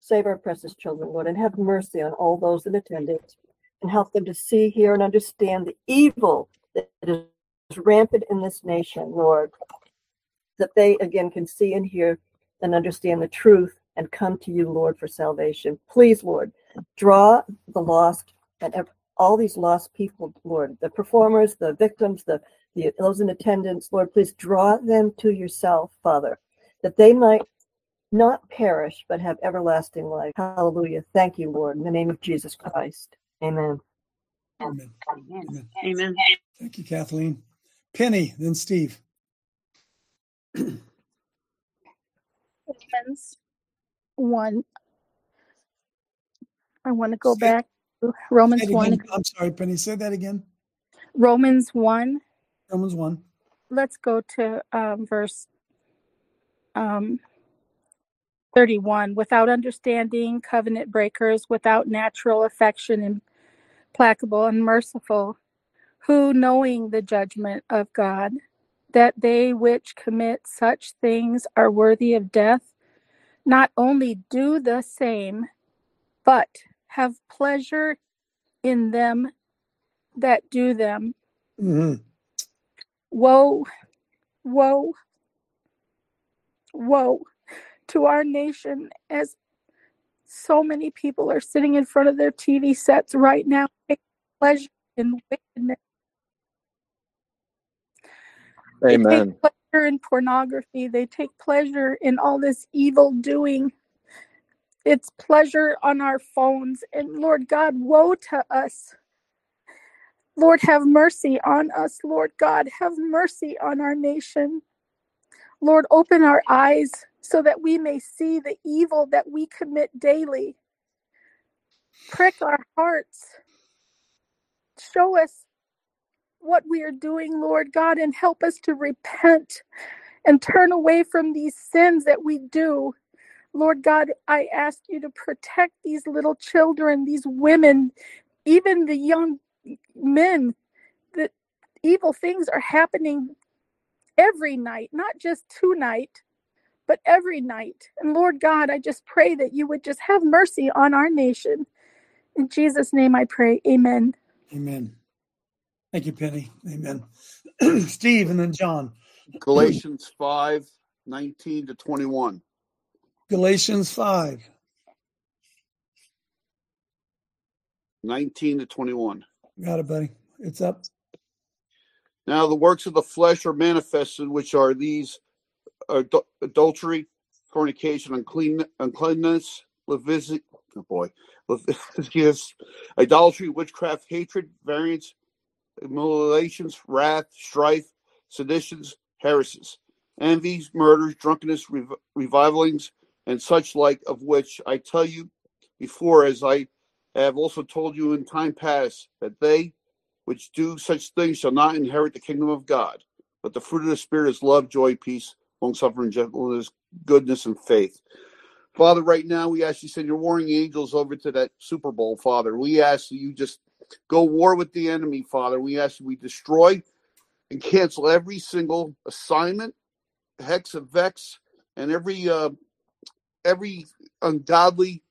Save our precious children, Lord, and have mercy on all those in attendance and help them to see, hear, and understand the evil that is rampant in this nation, Lord. That they again can see and hear and understand the truth and come to you, Lord, for salvation. Please, Lord, draw the lost and all these lost people, Lord, the performers, the victims, the, the those in attendance, Lord, please draw them to yourself, Father, that they might not perish but have everlasting life. Hallelujah. Thank you, Lord, in the name of Jesus Christ. Amen. Amen. Amen. Amen. Thank you, Kathleen. Penny, then Steve. Romans 1. I want to go back to Romans Say it 1. again. I'm sorry, Penny. Say that again. Romans 1. Romans 1. Let's go to um, verse um, 31. Without understanding, covenant breakers, without natural affection, implacable and merciful, who, knowing the judgment of God, that they which commit such things are worthy of death, not only do the same, but have pleasure in them that do them. Mhm. Woe, woe, woe to our nation as so many people are sitting in front of their TV sets right now, pleasure in wickedness. They Amen. take pleasure in pornography. They take pleasure in all this evil doing. It's pleasure on our phones. And Lord God, woe to us. Lord, have mercy on us. Lord God, have mercy on our nation. Lord, open our eyes so that we may see the evil that we commit daily. Prick our hearts. Show us what we are doing, Lord God, and help us to repent and turn away from these sins that we do. Lord God, I ask you to protect these little children, these women, even the young men. That evil things are happening every night, not just tonight, but every night. And Lord God, I just pray that you would just have mercy on our nation. In Jesus' name I pray. Amen. Amen. Thank you, Penny. Amen. Steve and then John. Galatians 5 19 to 21. Galatians 5. 19 to 21. Got it, buddy. It's up. Now the works of the flesh are manifested, which are these adultery, fornication, unclean, uncleanness, oh boy, Leviticus, idolatry, witchcraft, hatred, variance, immolations, wrath, strife, seditions, heresies, envies, murders, drunkenness, rev- revilings, and such like of which I tell you before, as I have also told you in time past, that they which do such things shall not inherit the kingdom of God. But the fruit of the Spirit is love, joy, peace, long suffering, gentleness, goodness, and faith. Father, right now we ask you send your warring angels over to that Super Bowl, Father. We ask you just go war with the enemy, Father. We ask that we destroy and cancel every single assignment, hex of vex, and every uh, every ungodly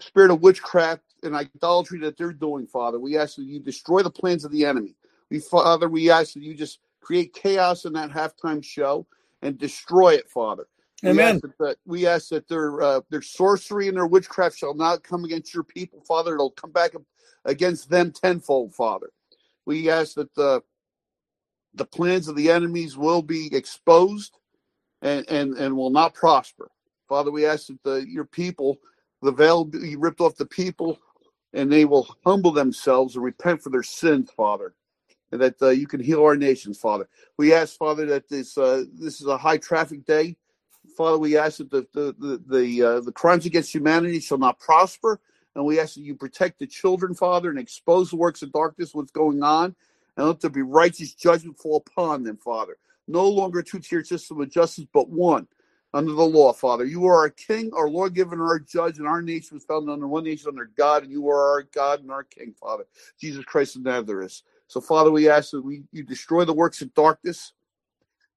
spirit of witchcraft and idolatry that they're doing, Father. We ask that you destroy the plans of the enemy. We, Father, we ask that you just create chaos in that halftime show and destroy it, Father. We Amen. ask that, that we ask that their uh, their sorcery and their witchcraft shall not come against your people, Father. It'll come back against them tenfold, Father. We ask that the the plans of the enemies will be exposed and and, and will not prosper. Father, we ask that the, your people, the veil be ripped off the people, and they will humble themselves and repent for their sins, Father, and that uh, you can heal our nations, Father. We ask, Father, that this uh, this is a high traffic day. Father, we ask that the the the the, uh, the crimes against humanity shall not prosper, and we ask that you protect the children, Father, and expose the works of darkness, what's going on, and let there be righteous judgment fall upon them, Father. No longer a two-tier system of justice, but one under the law, Father. You are our King, our Lord, given our Judge, and our nation was founded under one nation under God, and you are our God and our King, Father, Jesus Christ of Nazareth. So, Father, we ask that we you destroy the works of darkness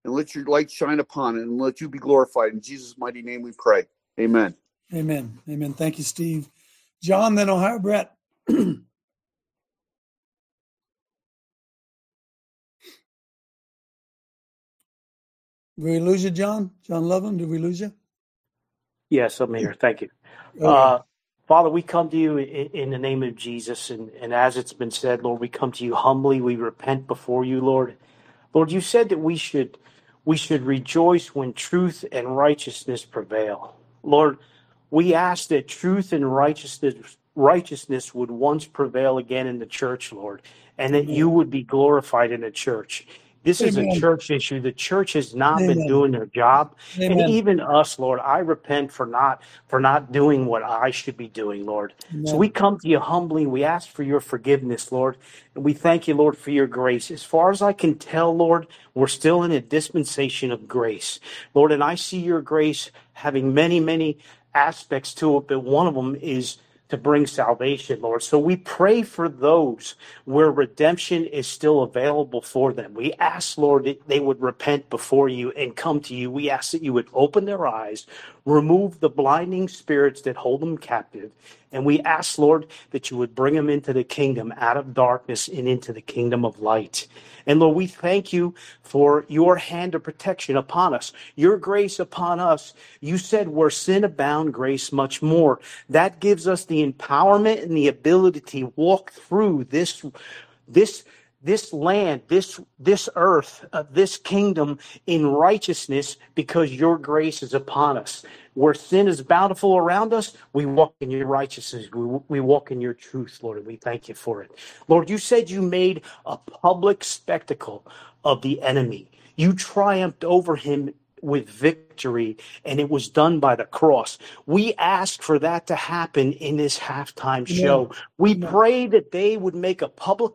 and let your light shine upon it, and let you be glorified. In Jesus' mighty name, we pray. Amen. Amen. Amen. Thank you, Steve. John, then Ohio Brett. Did we lose you, John? John Lovin, did we lose you? Yes, I'm here. Thank you. Okay. Uh, Father, we come to you in, in the name of Jesus. And, and as it's been said, Lord, we come to you humbly. We repent before you, Lord. Lord, you said that we should we should rejoice when truth and righteousness prevail. Lord, we ask that truth and righteousness righteousness would once prevail again in the church, Lord, and that you would be glorified in the church. This is a Amen. church issue. The church has not been Amen. doing their job. And Amen. even us, Lord, I repent for not for not doing what I should be doing, Lord. So Amen. we come to you humbly. We ask for your forgiveness, Lord. And we thank you, Lord, for your grace. As far as I can tell, Lord, we're still in a dispensation of grace. Lord, and I see your grace having many, many aspects to it, but one of them is to bring salvation, Lord. So we pray for those where redemption is still available for them. We ask, Lord, that they would repent before you and come to you. We ask that you would open their eyes, remove the blinding spirits that hold them captive. And we ask, Lord, that you would bring them into the kingdom out of darkness and into the kingdom of light. And Lord, we thank you for your hand of protection upon us, your grace upon us. You said where sin abound, grace much more. That gives us the empowerment and the ability to walk through this, this, this land, this, this earth, uh, this kingdom in righteousness because your grace is upon us. Where sin is bountiful around us, we walk in your righteousness. We, we walk in your truth, Lord, and we thank you for it. Lord, you said you made a public spectacle of the enemy. You triumphed over him with victory, and it was done by the cross. We ask for that to happen in this halftime show. We pray that they would make a public,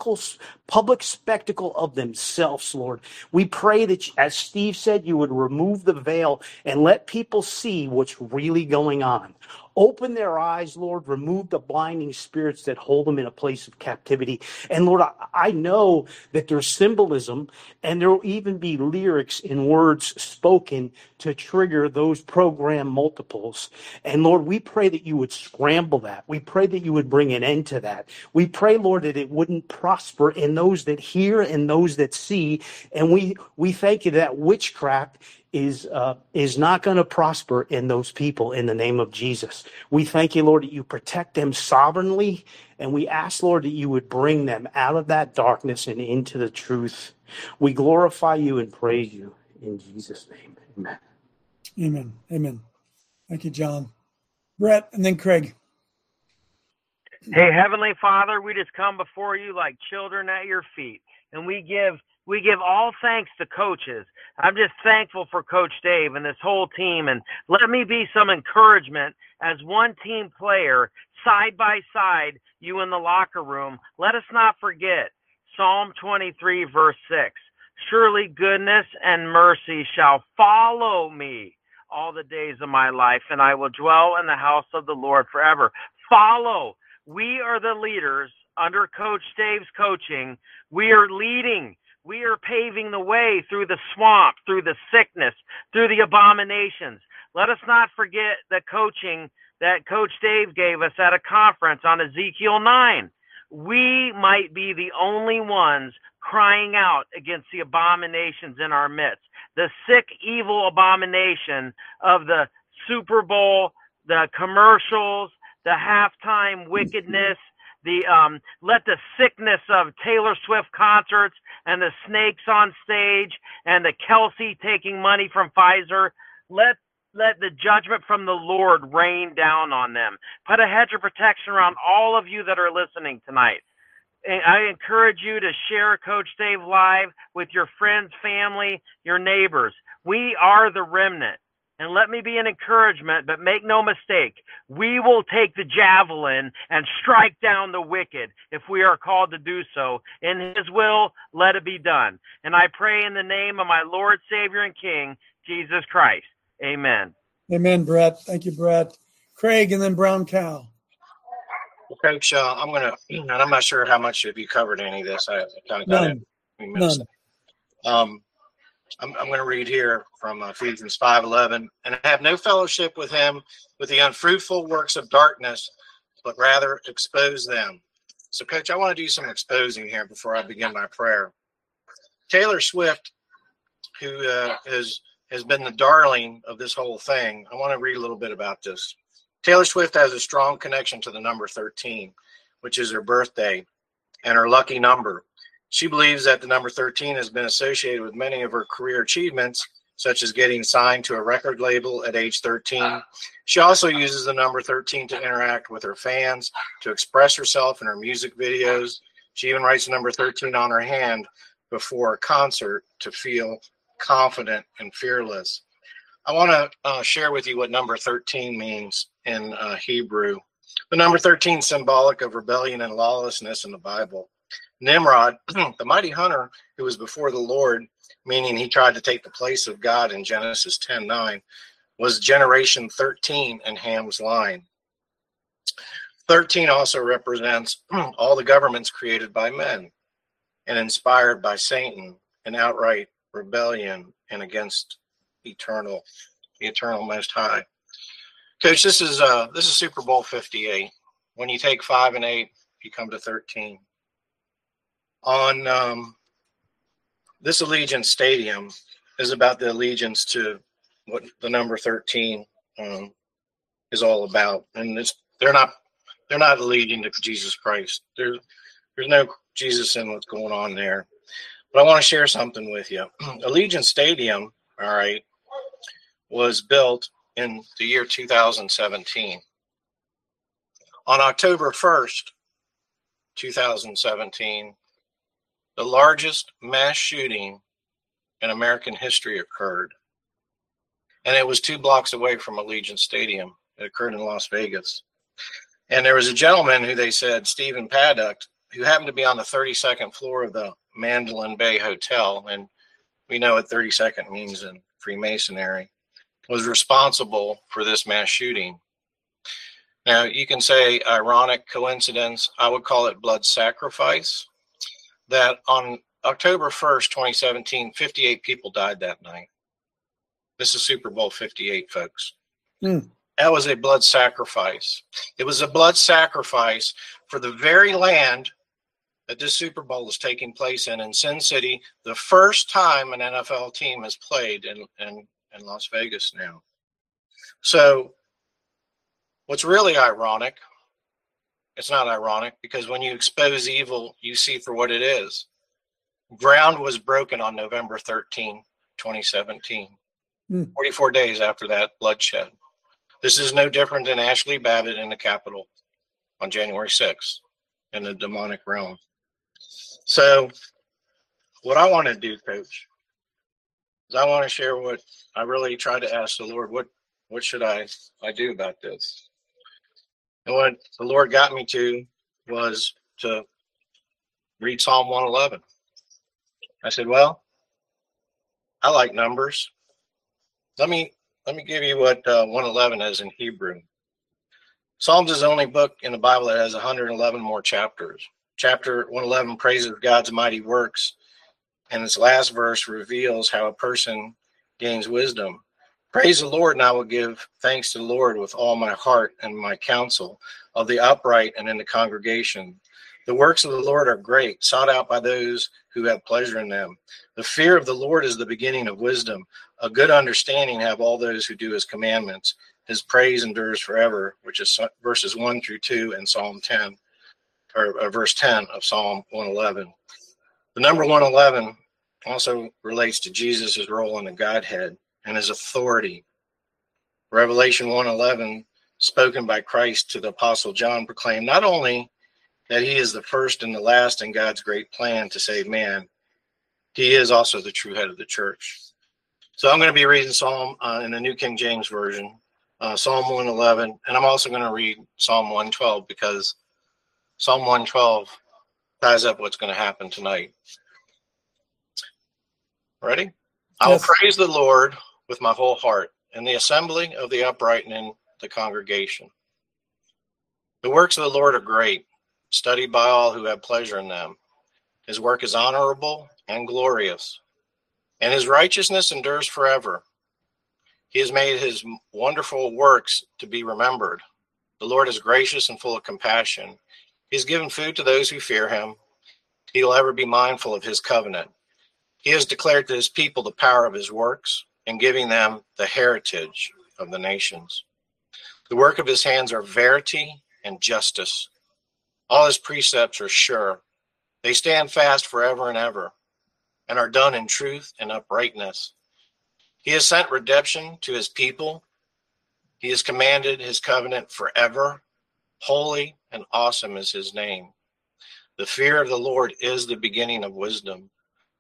public spectacle of themselves, Lord. We pray that, as Steve said, you would remove the veil and let people see what's really going on. Open their eyes, Lord. Remove the blinding spirits that hold them in a place of captivity. And Lord, I, I know that there's symbolism and there will even be lyrics in words spoken to trigger those program multiples. And Lord, we pray that you would scramble that. We pray that you would bring an end to that. We pray, Lord, that it wouldn't prosper in those that hear and those that see. And we, we thank you that witchcraft is uh, is not going to prosper in those people in the name of Jesus. We thank you, Lord, that you protect them sovereignly, and we ask, Lord, that you would bring them out of that darkness and into the truth. We glorify you and praise you in Jesus' name. Amen. Amen. Amen. Thank you, John. Brett, and then Craig. Hey, Heavenly Father, we just come before you like children at your feet, and we give we give all thanks to coaches. I'm just thankful for Coach Dave and this whole team, and let me be some encouragement as one team player, side by side, you in the locker room. Let us not forget Psalm 23, verse 6. Surely goodness and mercy shall follow me all the days of my life, and I will dwell in the house of the Lord forever. Follow. We are the leaders under Coach Dave's coaching. We are leading. We are paving the way through the swamp, through the sickness, through the abominations. Let us not forget the coaching that Coach Dave gave us at a conference on Ezekiel 9. We might be the only ones crying out against the abominations in our midst. The sick, evil abomination of the Super Bowl, the commercials, the halftime wickedness, the um, let the sickness of Taylor Swift concerts and the snakes on stage and the Kelce taking money from Pfizer, let let the judgment from the Lord rain down on them. Put a hedge of protection around all of you that are listening tonight. And I encourage you to share Coach Dave Live with your friends, family, your neighbors. We are the remnant. And let me be an encouragement, but make no mistake, we will take the javelin and strike down the wicked if we are called to do so. In his will, let it be done. And I pray in the name of my Lord, Savior, and King, Jesus Christ. Amen. Amen, Brett. Thank you, Brett. Craig, and then Brown Cow. Coach, uh, I'm gonna, and I'm not sure how much of you covered any of this. I, I kind of got None. it. a few minutes. None. Um, I'm, I'm going to read here from uh, Ephesians 5:11, and have no fellowship with him with the unfruitful works of darkness, but rather expose them. So, Coach, I want to do some exposing here before I begin my prayer. Taylor Swift, who uh, has has been the darling of this whole thing, I want to read a little bit about this. Taylor Swift has a strong connection to the number 13, which is her birthday and her lucky number. She believes that the number 13 has been associated with many of her career achievements, such as getting signed to a record label at age 13. She also uses the number 13 to interact with her fans, to express herself in her music videos. She even writes the number 13 on her hand before a concert to feel confident and fearless. I want to uh, share with you what number 13 means in uh, Hebrew. The number 13 is symbolic of rebellion and lawlessness in the Bible. Nimrod, the mighty hunter who was before the Lord, meaning he tried to take the place of God in Genesis 10 9, was generation 13 in Ham's line. 13 also represents all the governments created by men and inspired by Satan in outright rebellion and against eternal, the eternal most high. Coach, this is uh this is Super Bowl 58. When you take five and eight, you come to 13 on um, this Allegiant Stadium is about the allegiance to what the number 13 um, is all about. And it's, they're not they're not allegiant to Jesus Christ. There's there's no Jesus in what's going on there. But I want to share something with you. Allegiant Stadium, all right, was built in the year 2017. On October 1st, 2017, the largest mass shooting in American history occurred. And it was two blocks away from Allegiant Stadium. It occurred in Las Vegas. And there was a gentleman who they said, Stephen Paddock, who happened to be on the 32nd floor of the Mandalay Bay Hotel. And we know what 32nd means in Freemasonry, was responsible for this mass shooting. Now, you can say ironic coincidence. I would call it blood sacrifice that on October 1st, 2017, 58 people died that night. This is Super Bowl 58, folks. Hmm. That was a blood sacrifice. It was a blood sacrifice for the very land that this Super Bowl is taking place in, in Sin City, the first time an NFL team has played in, in, in Las Vegas now. So, what's really ironic, it's not ironic because when you expose evil, you see for what it is. Ground was broken on November 13, 2017, Hmm. 44 days after that bloodshed. This is no different than Ashli Babbitt in the Capitol on January 6th in the demonic realm. So, what I want to do, Coach, is I want to share what I really tried to ask the Lord. What what should I I do about this? And what the Lord got me to was to read Psalm 111. I said, "Well, I like numbers. Let me let me give you what uh, 111 is in Hebrew. Psalms is the only book in the Bible that has 111 more chapters. Chapter 111 praises God's mighty works, and its last verse reveals how a person gains wisdom. Praise the Lord, and I will give thanks to the Lord with all my heart and my counsel of the upright and in the congregation. The works of the Lord are great, sought out by those who have pleasure in them. The fear of the Lord is the beginning of wisdom. A good understanding have all those who do his commandments. His praise endures forever, which is verses 1 through 2 in Psalm 10, or, or verse 10 of Psalm 111. The number 111 also relates to Jesus' role in the Godhead and his authority. Revelation 111, spoken by Christ to the Apostle John, proclaimed not only that he is the first and the last in God's great plan to save man, he is also the true head of the church. So I'm going to be reading Psalm uh, in the New King James Version, uh, Psalm 111, and I'm also going to read Psalm 112 because Psalm 112 ties up what's going to happen tonight. Ready? I will praise the Lord with my whole heart in the assembly of the upright and in the congregation. The works of the Lord are great, studied by all who have pleasure in them. His work is honorable and glorious, and his righteousness endures forever. He has made his wonderful works to be remembered. The Lord is gracious and full of compassion. He has given food to those who fear him. He will ever be mindful of his covenant. He has declared to his people the power of his works and giving them the heritage of the nations. The work of his hands are verity and justice. All his precepts are sure. They stand fast forever and ever and are done in truth and uprightness. He has sent redemption to his people. He has commanded his covenant forever. Holy and awesome is his name. The fear of the Lord is the beginning of wisdom.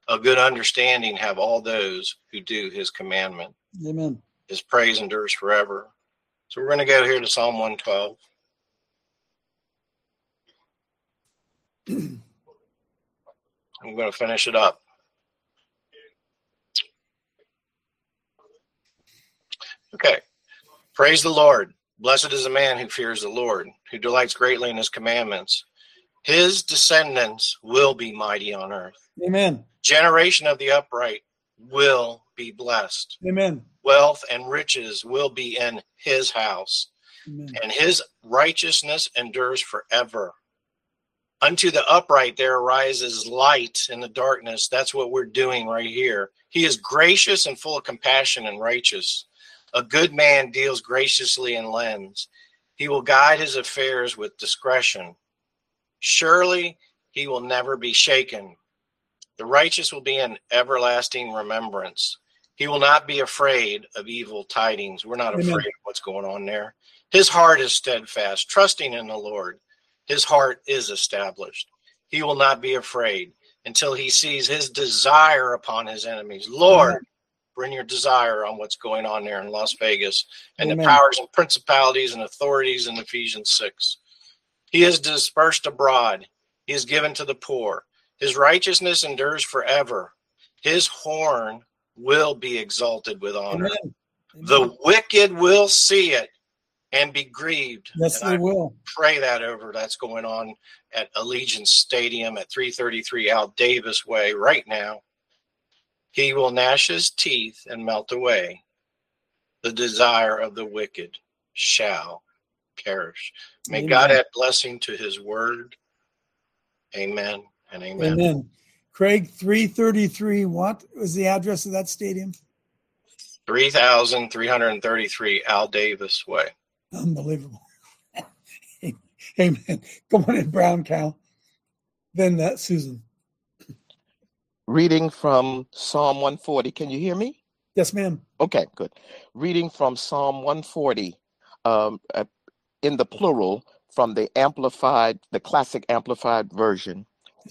A good understanding have all those who do his commandment. Amen. His praise endures forever. So we're going to go here to Psalm 112. I'm going to finish it up. Okay. Praise the Lord. Blessed is the man who fears the Lord, who delights greatly in his commandments. His descendants will be mighty on earth. Amen. Generation of the upright will be blessed. Amen. Wealth and riches will be in his house, Amen. and his righteousness endures forever. Unto the upright there arises light in the darkness. That's what we're doing right here. He is gracious and full of compassion and righteous. A good man deals graciously and lends. He will guide his affairs with discretion. Surely he will never be shaken. The righteous will be in everlasting remembrance. He will not be afraid of evil tidings. We're not Amen. afraid of what's going on there. His heart is steadfast, trusting in the Lord. His heart is established. He will not be afraid until he sees his desire upon his enemies. Lord, bring your desire on what's going on there in Las Vegas and Amen. the powers and principalities and authorities in Ephesians 6. He is dispersed abroad. He is given to the poor. His righteousness endures forever. His horn will be exalted with honor. Amen. The wicked will see it and be grieved. Yes, And they I will. pray that over. That's going on at Allegiant Stadium at 333 Al Davis Way right now. He will gnash his teeth and melt away. the desire of the wicked shall perish. May Amen. God add blessing to his word. Amen and amen. Amen. Craig, 333, what was the address of that stadium? 3,333 Al Davis Way. Unbelievable. Amen. Come on in, Brown Cow. Then that, Susan. Reading from Psalm 140. Can you hear me? Yes, ma'am. Okay, good. Reading from Psalm 140 um, uh, in the plural from the amplified, the classic amplified version.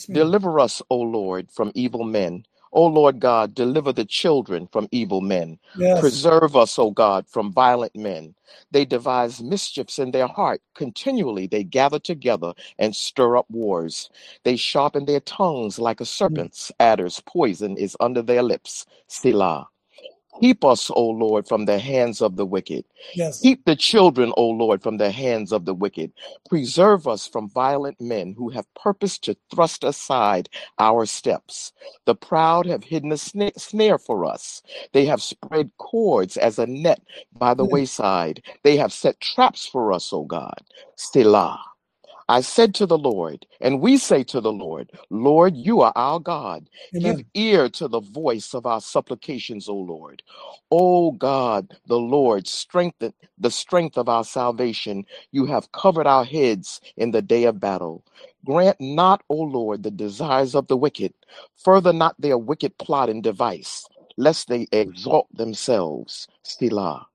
Ma'am. Deliver us, O Lord, from evil men. O Lord God, deliver the children from evil men. Yes. Preserve us, O God, from violent men. They devise mischiefs in their heart. Continually they gather together and stir up wars. They sharpen their tongues like a serpent's. Adder's poison is under their lips. Selah. Keep us, O Lord, from the hands of the wicked. Yes. Keep the children, O Lord, from the hands of the wicked. Preserve us from violent men who have purposed to thrust aside our steps. The proud have hidden a sna- snare for us. They have spread cords as a net by the wayside. They have set traps for us, O God. Selah. I said to the Lord, and we say to the Lord, Lord, you are our God. Give Amen. ear to the voice of our supplications, O Lord. O God, the Lord, strengthen the strength of our salvation. You have covered our heads in the day of battle. Grant not, O Lord, the desires of the wicked. Further not their wicked plot and device, lest they exalt themselves. Selah.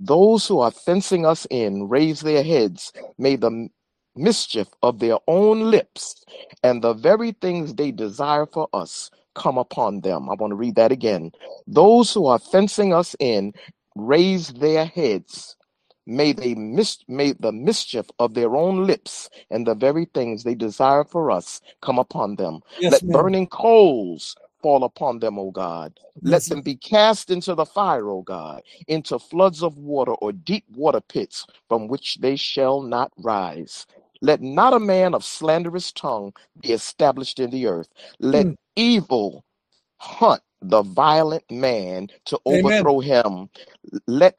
Those who are fencing us in raise their heads. May the mischief of their own lips and the very things they desire for us come upon them. I want to read that again. Those who are fencing us in raise their heads. May they mis- may the mischief of their own lips and the very things they desire for us come upon them. Yes, Let ma'am. burning coals fall upon them, O God. Let Yes. them be cast into the fire, O God, into floods of water or deep water pits from which they shall not rise. Let not a man of slanderous tongue be established in the earth. Let Mm. evil hunt the violent man to Amen. overthrow him. Let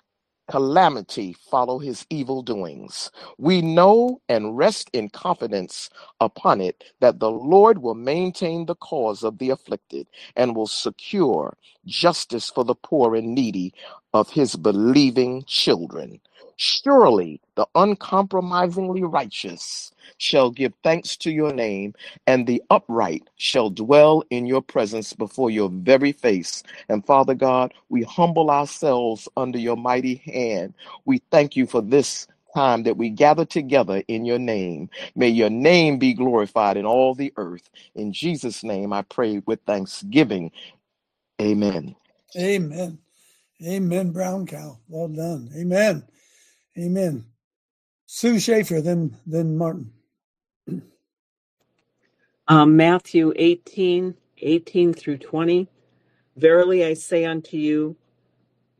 calamity follow his evil doings. We know and rest in confidence upon it that the Lord will maintain the cause of the afflicted and will secure justice for the poor and needy of his believing children. Surely the uncompromisingly righteous shall give thanks to your name, and the upright shall dwell in your presence before your very face. And Father God, we humble ourselves under your mighty hand. We thank you for this time that we gather together in your name. May your name be glorified in all the earth. In Jesus' name I pray with thanksgiving. Amen. Amen. Amen, Brown Cow. Well done. Amen. Amen. Sue Schaefer, then then Martin. Um, Matthew 18, 18 through 20. Verily I say unto you,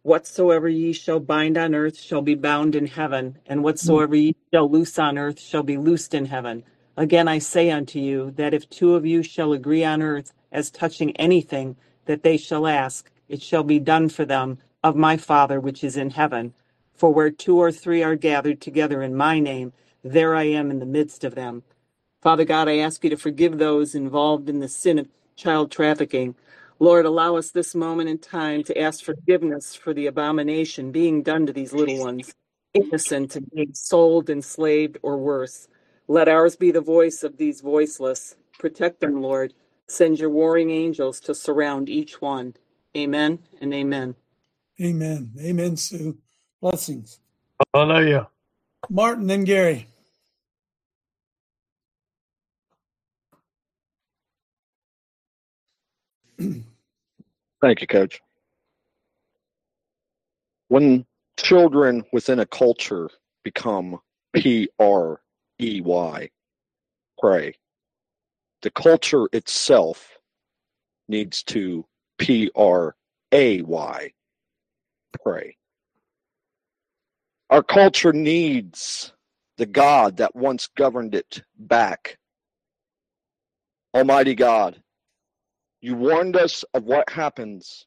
whatsoever ye shall bind on earth shall be bound in heaven, and whatsoever ye shall loose on earth shall be loosed in heaven. Again I say unto you, that if two of you shall agree on earth as touching anything that they shall ask, it shall be done for them of my Father which is in heaven. For where two or three are gathered together in my name, there I am in the midst of them. Father God, I ask you to forgive those involved in the sin of child trafficking. Lord, allow us this moment in time to ask forgiveness for the abomination being done to these little ones, innocent and being sold, enslaved, or worse. Let ours be the voice of these voiceless. Protect them, Lord. Send your warring angels to surround each one. Amen and amen. Amen. Amen, Sue. Blessings. Hallelujah. Martin, and Gary. Thank you, Coach. When children within a culture become P R E Y, pray, the culture itself needs to P R A Y, pray. Our culture needs the God that once governed it back. Almighty God, you warned us of what happens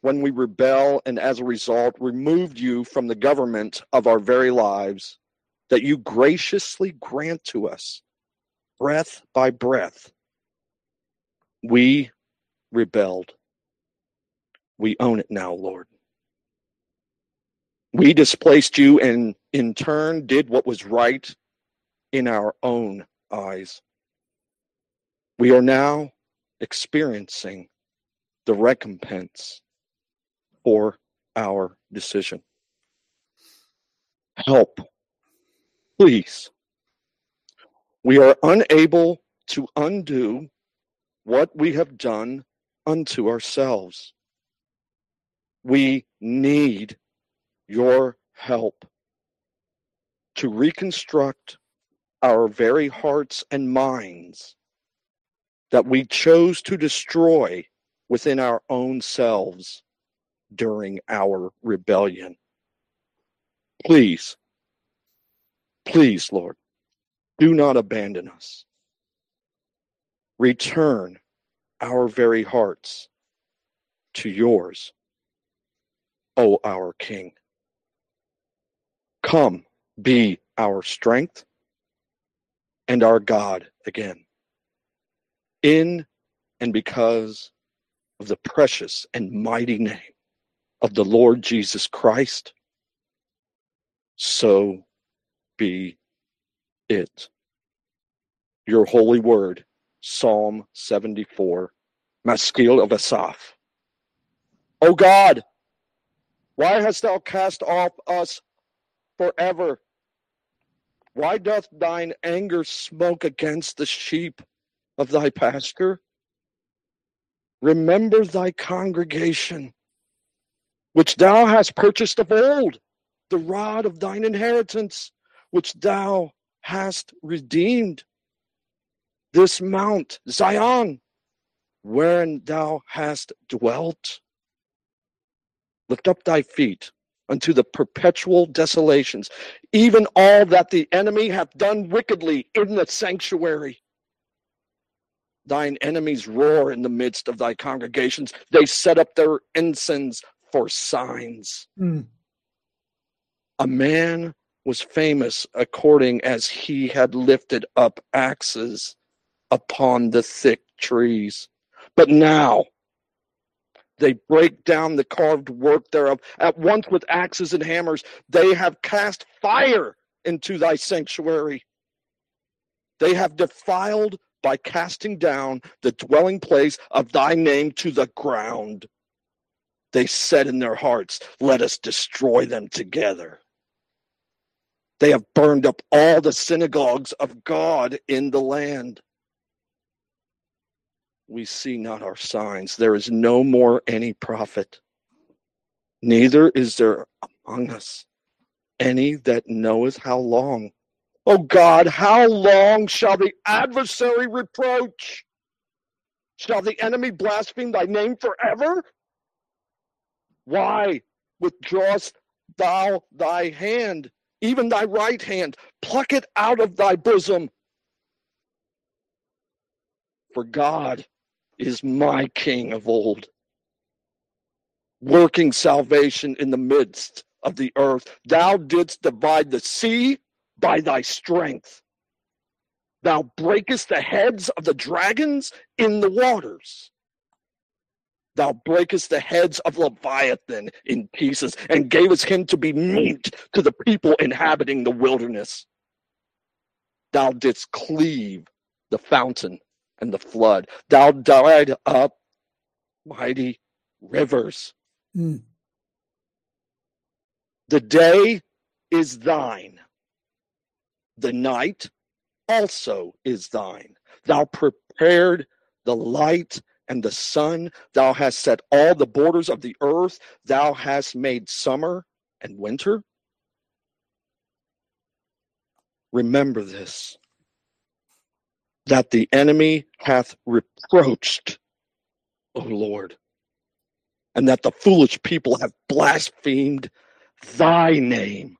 when we rebel and as a result removed you from the government of our very lives, that you graciously grant to us, breath by breath. We rebelled. We own it now, Lord. We displaced you and in turn did what was right in our own eyes. We are now experiencing the recompense for our decision. Help, please. We are unable to undo what we have done unto ourselves. We need your help to reconstruct our very hearts and minds that we chose to destroy within our own selves during our rebellion. Please, please, Lord, do not abandon us. Return our very hearts to yours, O our King. Come, be our strength and our God again. In and because of the precious and mighty name of the Lord Jesus Christ, so be it. Your holy word, Psalm 74, Maskil of Asaph. O God, why hast thou cast off us forever? Why doth thine anger smoke against the sheep of thy pasture? Remember thy congregation, which thou hast purchased of old, the rod of thine inheritance, which thou hast redeemed. This mount, Zion, wherein thou hast dwelt. Lift up thy feet unto the perpetual desolations, even all that the enemy hath done wickedly in the sanctuary. Thine enemies roar in the midst of thy congregations. They set up their ensigns for signs. Mm. A man was famous according as he had lifted up axes upon the thick trees. But now they break down the carved work thereof. At once with axes and hammers, they have cast fire into thy sanctuary. They have defiled by casting down the dwelling place of thy name to the ground. They said in their hearts, Let us destroy them together. They have burned up all the synagogues of God in the land. We see not our signs. There is no more any prophet, neither is there among us any that knoweth how long. O God, how long shall the adversary reproach? Shall the enemy blaspheme thy name forever? Why withdrawest thou thy hand, even thy right hand? Pluck it out of thy bosom. For God is my King of old, working salvation in the midst of the earth. Thou didst divide the sea by thy strength. Thou breakest the heads of the dragons in the waters. Thou breakest the heads of Leviathan in pieces and gavest him to be meat to the people inhabiting the wilderness. Thou didst cleave the fountain and the flood. Thou dried up mighty rivers. Mm. The day is thine, the night also is thine. Thou prepared the light and the sun. Thou hast set all the borders of the earth. Thou hast made summer and winter. Remember this that the enemy hath reproached, O Lord, and that the foolish people have blasphemed thy name.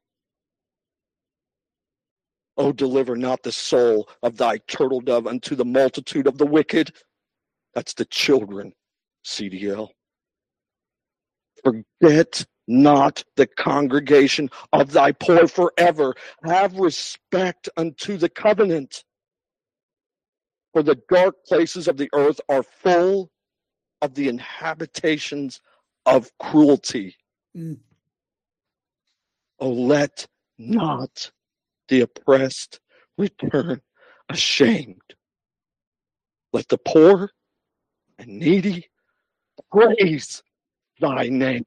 O deliver not the soul of thy turtle dove unto the multitude of the wicked. That's the children, CDL. Forget not the congregation of thy poor forever. Have respect unto the covenant. For the dark places of the earth are full of the inhabitations of cruelty. Mm. Oh, let not the oppressed return ashamed. Let the poor and needy praise thy name.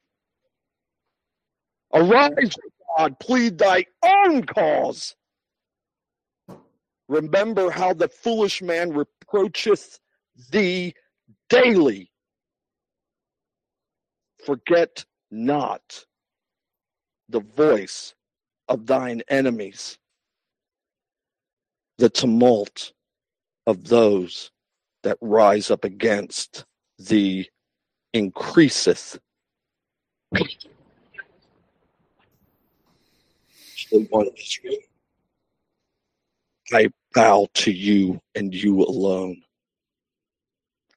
Arise, God, plead thy own cause. Remember how the foolish man reproacheth thee daily. Forget not the voice of thine enemies, the tumult of those that rise up against the increaseth. I bow to you and you alone.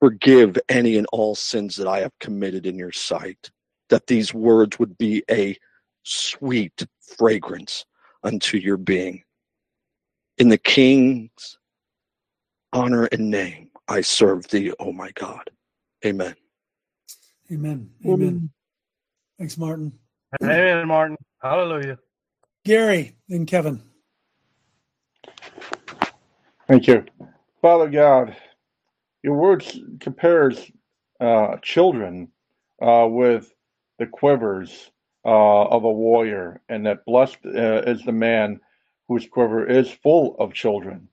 Forgive any and all sins that I have committed in your sight, that these words would be a sweet fragrance unto your being. In the King's honor and name, I serve thee, O my God. Amen. Amen. Amen. Thanks, Martin. Amen, Martin. Hallelujah. Gary and Kevin. Thank you. Father God, your word compares uh, children uh, with the quivers uh, of a warrior, and that blessed uh, is the man whose quiver is full of children.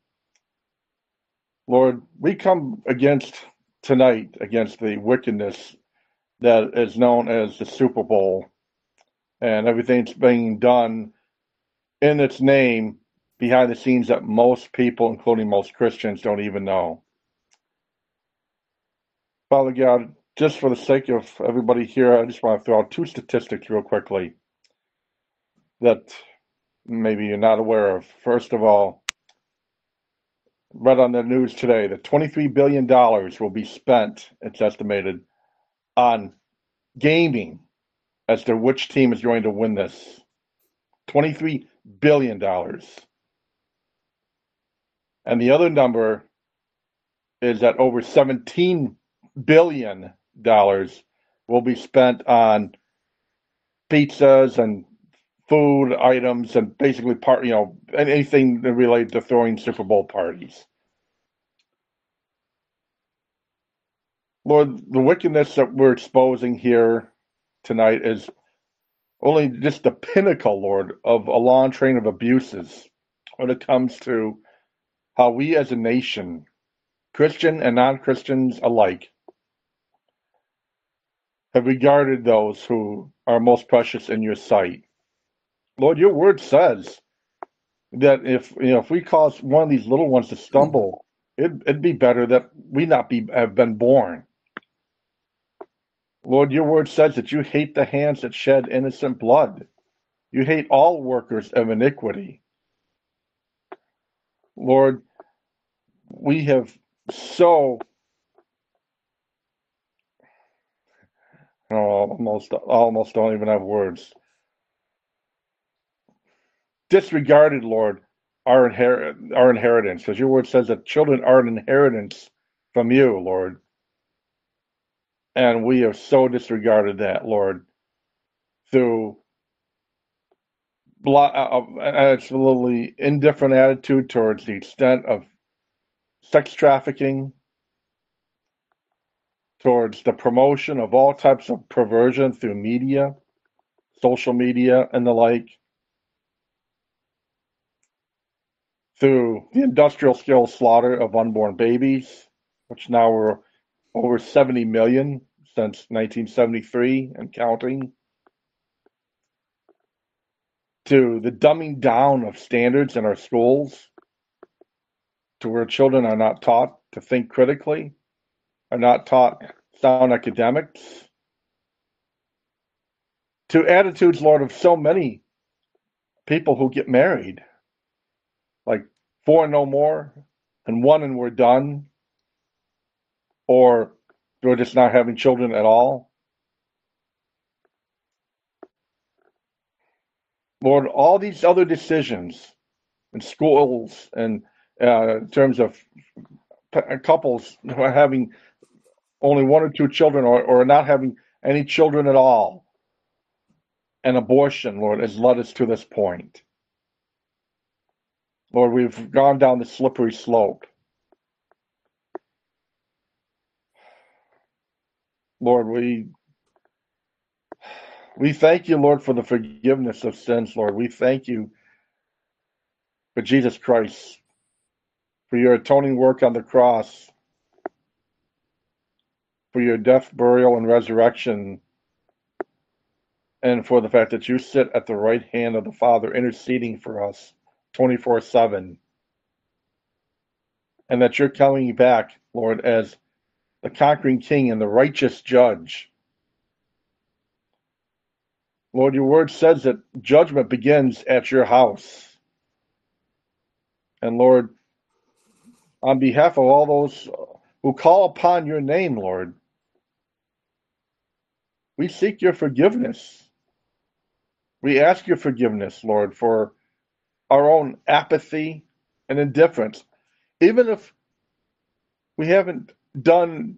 Lord, we come against tonight against the wickedness that is known as the Super Bowl and everything's being done in its name behind the scenes that most people, including most Christians, don't even know. Father God, just for the sake of everybody here, I just want to throw out two statistics real quickly that maybe you're not aware of. First of all, read on the news today that $23 billion will be spent, it's estimated, on gaming as to which team is going to win this. $23 billion. And the other number is that over $17 billion will be spent on pizzas and food items and basically part you know anything related to throwing Super Bowl parties. Lord, the wickedness that we're exposing here tonight is only just the pinnacle, Lord, of a long train of abuses when it comes to how we as a nation, Christian and non Christians alike, have regarded those who are most precious in your sight. Lord, your word says that if you know if we cause one of these little ones to stumble, it, it'd be better that we not be have been born. Lord, your word says that you hate the hands that shed innocent blood. You hate all workers of iniquity. Lord, we have so oh, almost almost don't even have words. Disregarded, Lord, our inher- our inheritance, because your word says that children are an inheritance from you, Lord. And we have so disregarded that, Lord, through blo- uh, uh, absolutely indifferent attitude towards the extent of sex trafficking, towards the promotion of all types of perversion through media, social media, and the like, through the industrial scale slaughter of unborn babies, which now we're over 70 million since 1973 and counting, to the dumbing down of standards in our schools, to where children are not taught to think critically, are not taught sound academics, to attitudes, Lord, of so many people who get married, four no more and one and we're done? Or we're just not having children at all? Lord all these other decisions and schools and uh, in terms of uh, couples who are having only one or two children or, or not having any children at all and abortion lord has led us to this point. Lord, we've gone down the slippery slope. Lord, we we thank you, Lord, for the forgiveness of sins, Lord. We thank you for Jesus Christ, for your atoning work on the cross, for your death, burial, and resurrection, and for the fact that you sit at the right hand of the Father interceding for us 24 7. And that you're coming back, Lord, as the conquering king and the righteous judge. Lord, your word says that judgment begins at your house. And Lord, on behalf of all those who call upon your name, Lord, we seek your forgiveness. We ask your forgiveness, Lord, for our own apathy and indifference. Even if we haven't done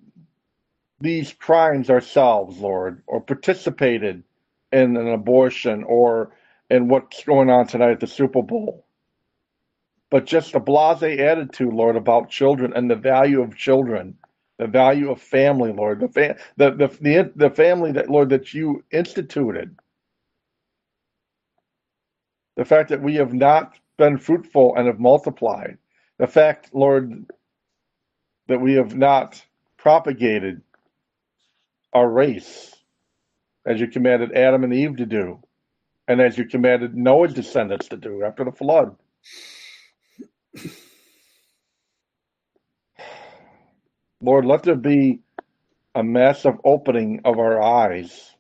these crimes ourselves, Lord, or participated in an abortion or in what's going on tonight at the Super Bowl. But just a blase attitude, Lord, about children and the value of children, the value of family, Lord, the fa- the, the the the family that Lord that you instituted. The fact that we have not been fruitful and have multiplied. The fact, Lord, that we have not propagated our race as you commanded Adam and Eve to do, and as you commanded Noah's descendants to do after the flood. Lord, let there be a massive opening of our eyes,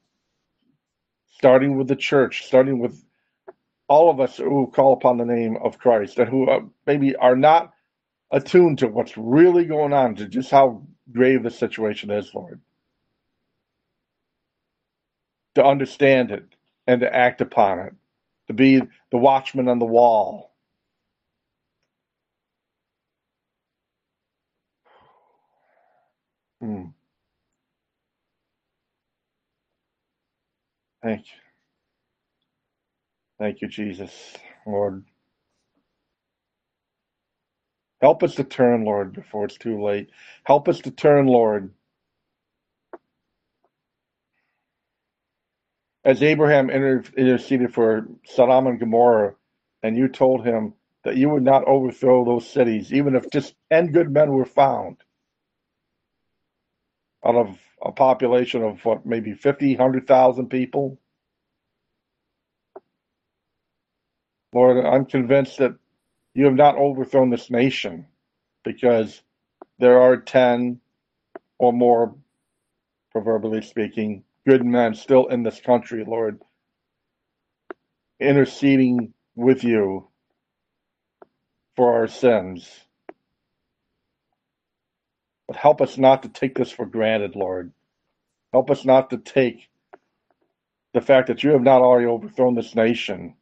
starting with the church, starting with all of us who call upon the name of Christ and who uh, maybe are not attuned to what's really going on, to just how grave the situation is, Lord. To understand it and to act upon it, to be the watchman on the wall. Hmm. Thank you. Thank you, Jesus, Lord. Help us to turn, Lord, before it's too late. Help us to turn, Lord. As Abraham inter- interceded for Sodom and Gomorrah, and you told him that you would not overthrow those cities, even if just 10 good men were found out of a population of what, maybe 50, 100,000 people. Lord, I'm convinced that you have not overthrown this nation because there are 10 or more, proverbially speaking, good men still in this country, Lord, interceding with you for our sins. But help us not to take this for granted, Lord. Help us not to take the fact that you have not already overthrown this nation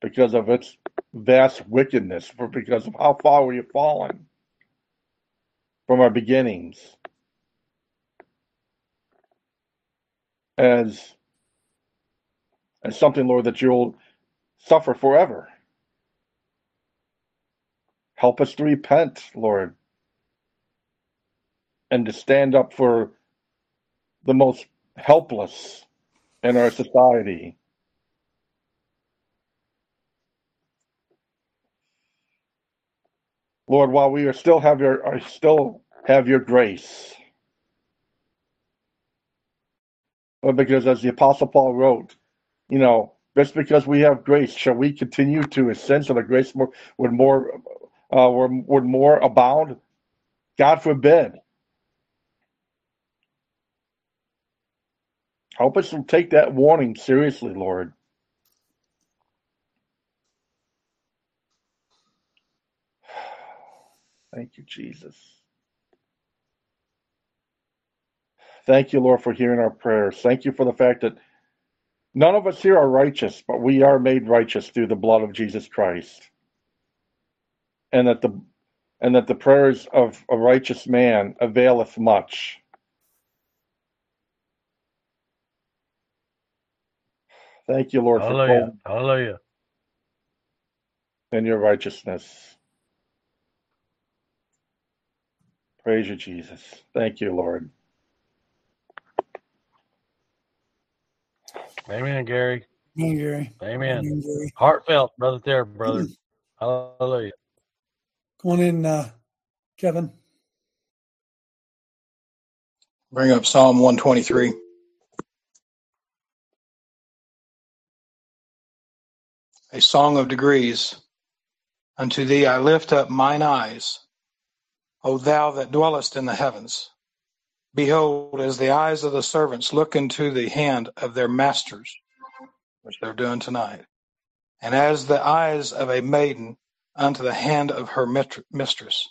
because of its vast wickedness, for because of how far we have fallen from our beginnings. As as something, Lord, that you'll suffer forever. Help us to repent, Lord, and to stand up for the most helpless in our society. Lord, while we are still have your are still have your grace. Because as the Apostle Paul wrote, you know, just because we have grace, shall we continue to ascend so the grace more would more uh, would, would more abound? God forbid. Help us to take that warning seriously, Lord. Thank you, Jesus. Thank you, Lord, for hearing our prayers. Thank you for the fact that None of us here are righteous, but we are made righteous through the blood of Jesus Christ. And that the and that the prayers of a righteous man availeth much. Thank you, Lord, Hallelujah. calling Hallelujah. and your righteousness. Praise you, Jesus. Thank you, Lord. Amen, Gary. Amen, Gary. Amen. Amen, Gary. Heartfelt, brother there, brother. Hallelujah. Come on in, uh, Kevin. Bring up Psalm 123. A song of degrees. Unto thee I lift up mine eyes, O thou that dwellest in the heavens. Behold, as the eyes of the servants look into the hand of their masters, which they're doing tonight, and as the eyes of a maiden unto the hand of her mistress.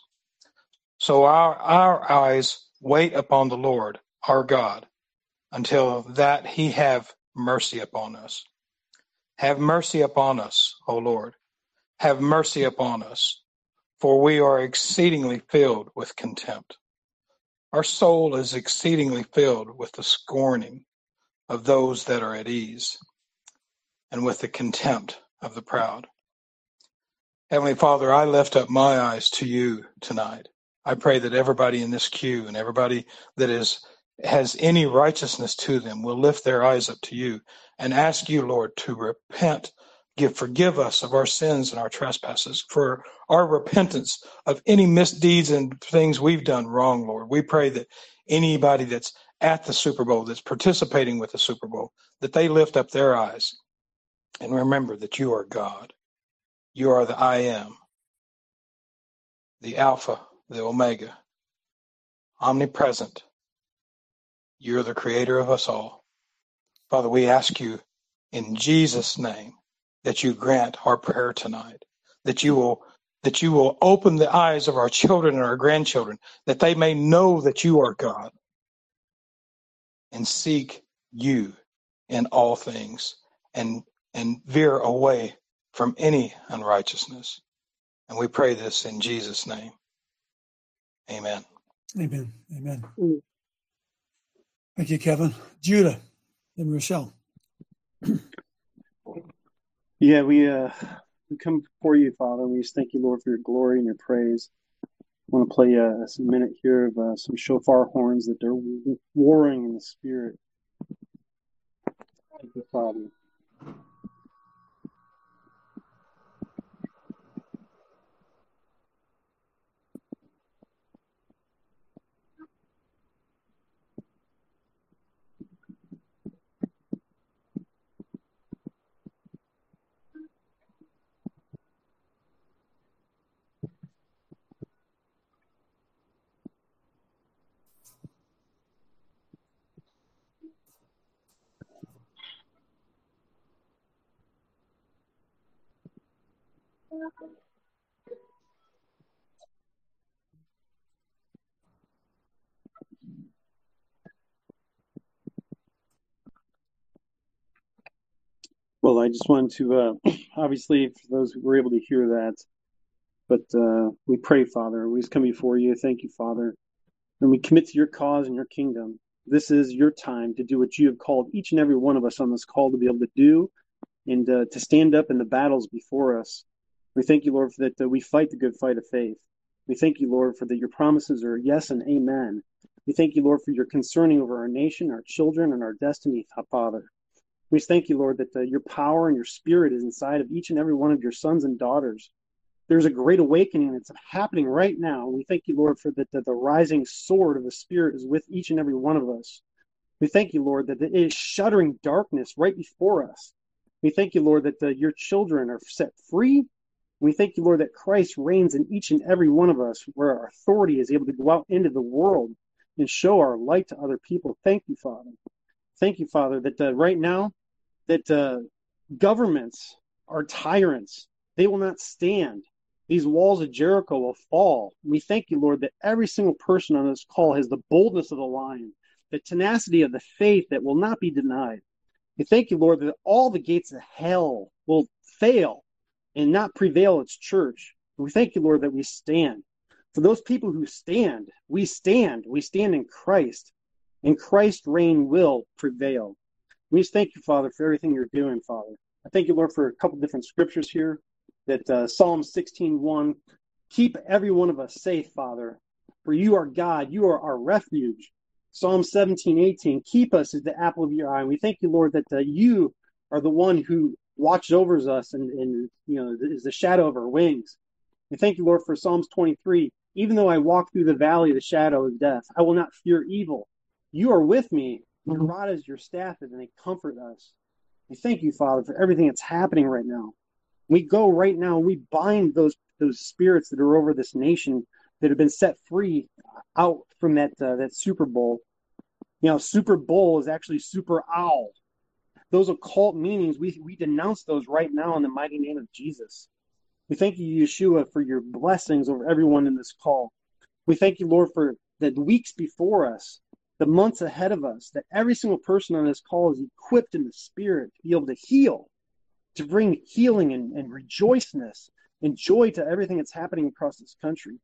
So our, our eyes wait upon the Lord, our God, until that he have mercy upon us. Have mercy upon us, O Lord. Have mercy upon us, for we are exceedingly filled with contempt. Our soul is exceedingly filled with the scorning of those that are at ease, and with the contempt of the proud. Heavenly Father, I lift up my eyes to you tonight. I pray that everybody in this queue and everybody that is has any righteousness to them will lift their eyes up to you and ask you, Lord, to repent, give forgive us of our sins and our trespasses, for our repentance of any misdeeds and things we've done wrong, Lord. We pray that anybody that's at the Super Bowl, that's participating with the Super Bowl, that they lift up their eyes and remember that you are God. You are the I am, the Alpha, the Omega, omnipresent. You're the creator of us all. Father, we ask you in Jesus' name that you grant our prayer tonight, that you will that you will open the eyes of our children and our grandchildren, that they may know that you are God and seek you in all things and and veer away from any unrighteousness. And we pray this in Jesus' name. Amen. Amen. Amen. Mm. Thank you, Kevin. Judah and Rochelle. Yeah, we uh we come before you, Father. We just thank you, Lord, for your glory and your praise. I want to play uh, a minute here of uh, some shofar horns that they're warring in the spirit. Thank you, Father. Well, I just wanted to, uh, obviously, for those who were able to hear that, but uh, we pray, Father. We just come before you. Thank you, Father. And we commit to your cause and your kingdom. This is your time to do what you have called each and every one of us on this call to be able to do and uh, to stand up in the battles before us. We thank you, Lord, for that uh, we fight the good fight of faith. We thank you, Lord, for that your promises are yes and amen. We thank you, Lord, for your concerning over our nation, our children, and our destiny, Father. We thank you, Lord, that uh, your power and your spirit is inside of each and every one of your sons and daughters. There's a great awakening that's happening right now. We thank you, Lord, for that the, the rising sword of the Spirit is with each and every one of us. We thank you, Lord, that it is shuddering darkness right before us. We thank you, Lord, that uh, your children are set free. We thank you, Lord, that Christ reigns in each and every one of us, where our authority is able to go out into the world and show our light to other people. Thank you, Father. Thank you, Father, that uh, right now that uh, governments are tyrants. They will not stand. These walls of Jericho will fall. We thank you, Lord, that every single person on this call has the boldness of the lion, the tenacity of the faith that will not be denied. We thank you, Lord, that all the gates of hell will fail and not prevail its church. We thank you, Lord, that we stand. For those people who stand, we stand. We stand in Christ, and Christ's reign will prevail. We just thank you, Father, for everything you're doing, Father. I thank you, Lord, for a couple different scriptures here. That uh, Psalm 16:1, keep every one of us safe, Father, for you are God, you are our refuge. Psalm 17:18, keep us as the apple of your eye. And we thank you, Lord, that uh, you are the one who watches over us and, and you know is the shadow of our wings. We thank you, Lord, for Psalms 23. Even though I walk through the valley of the shadow of death, I will not fear evil. You are with me. Your rod is your staff, and they comfort us. We thank you, Father, for everything that's happening right now. We go right now. We bind those those spirits that are over this nation that have been set free out from that uh, that Super Bowl. You know, Super Bowl is actually Super Owl. Those occult meanings, we we denounce those right now in the mighty name of Jesus. We thank you, Yeshua, for your blessings over everyone in this call. We thank you, Lord, for the weeks before us, the months ahead of us, that every single person on this call is equipped in the Spirit to be able to heal, to bring healing and, and rejoiceness and joy to everything that's happening across this country.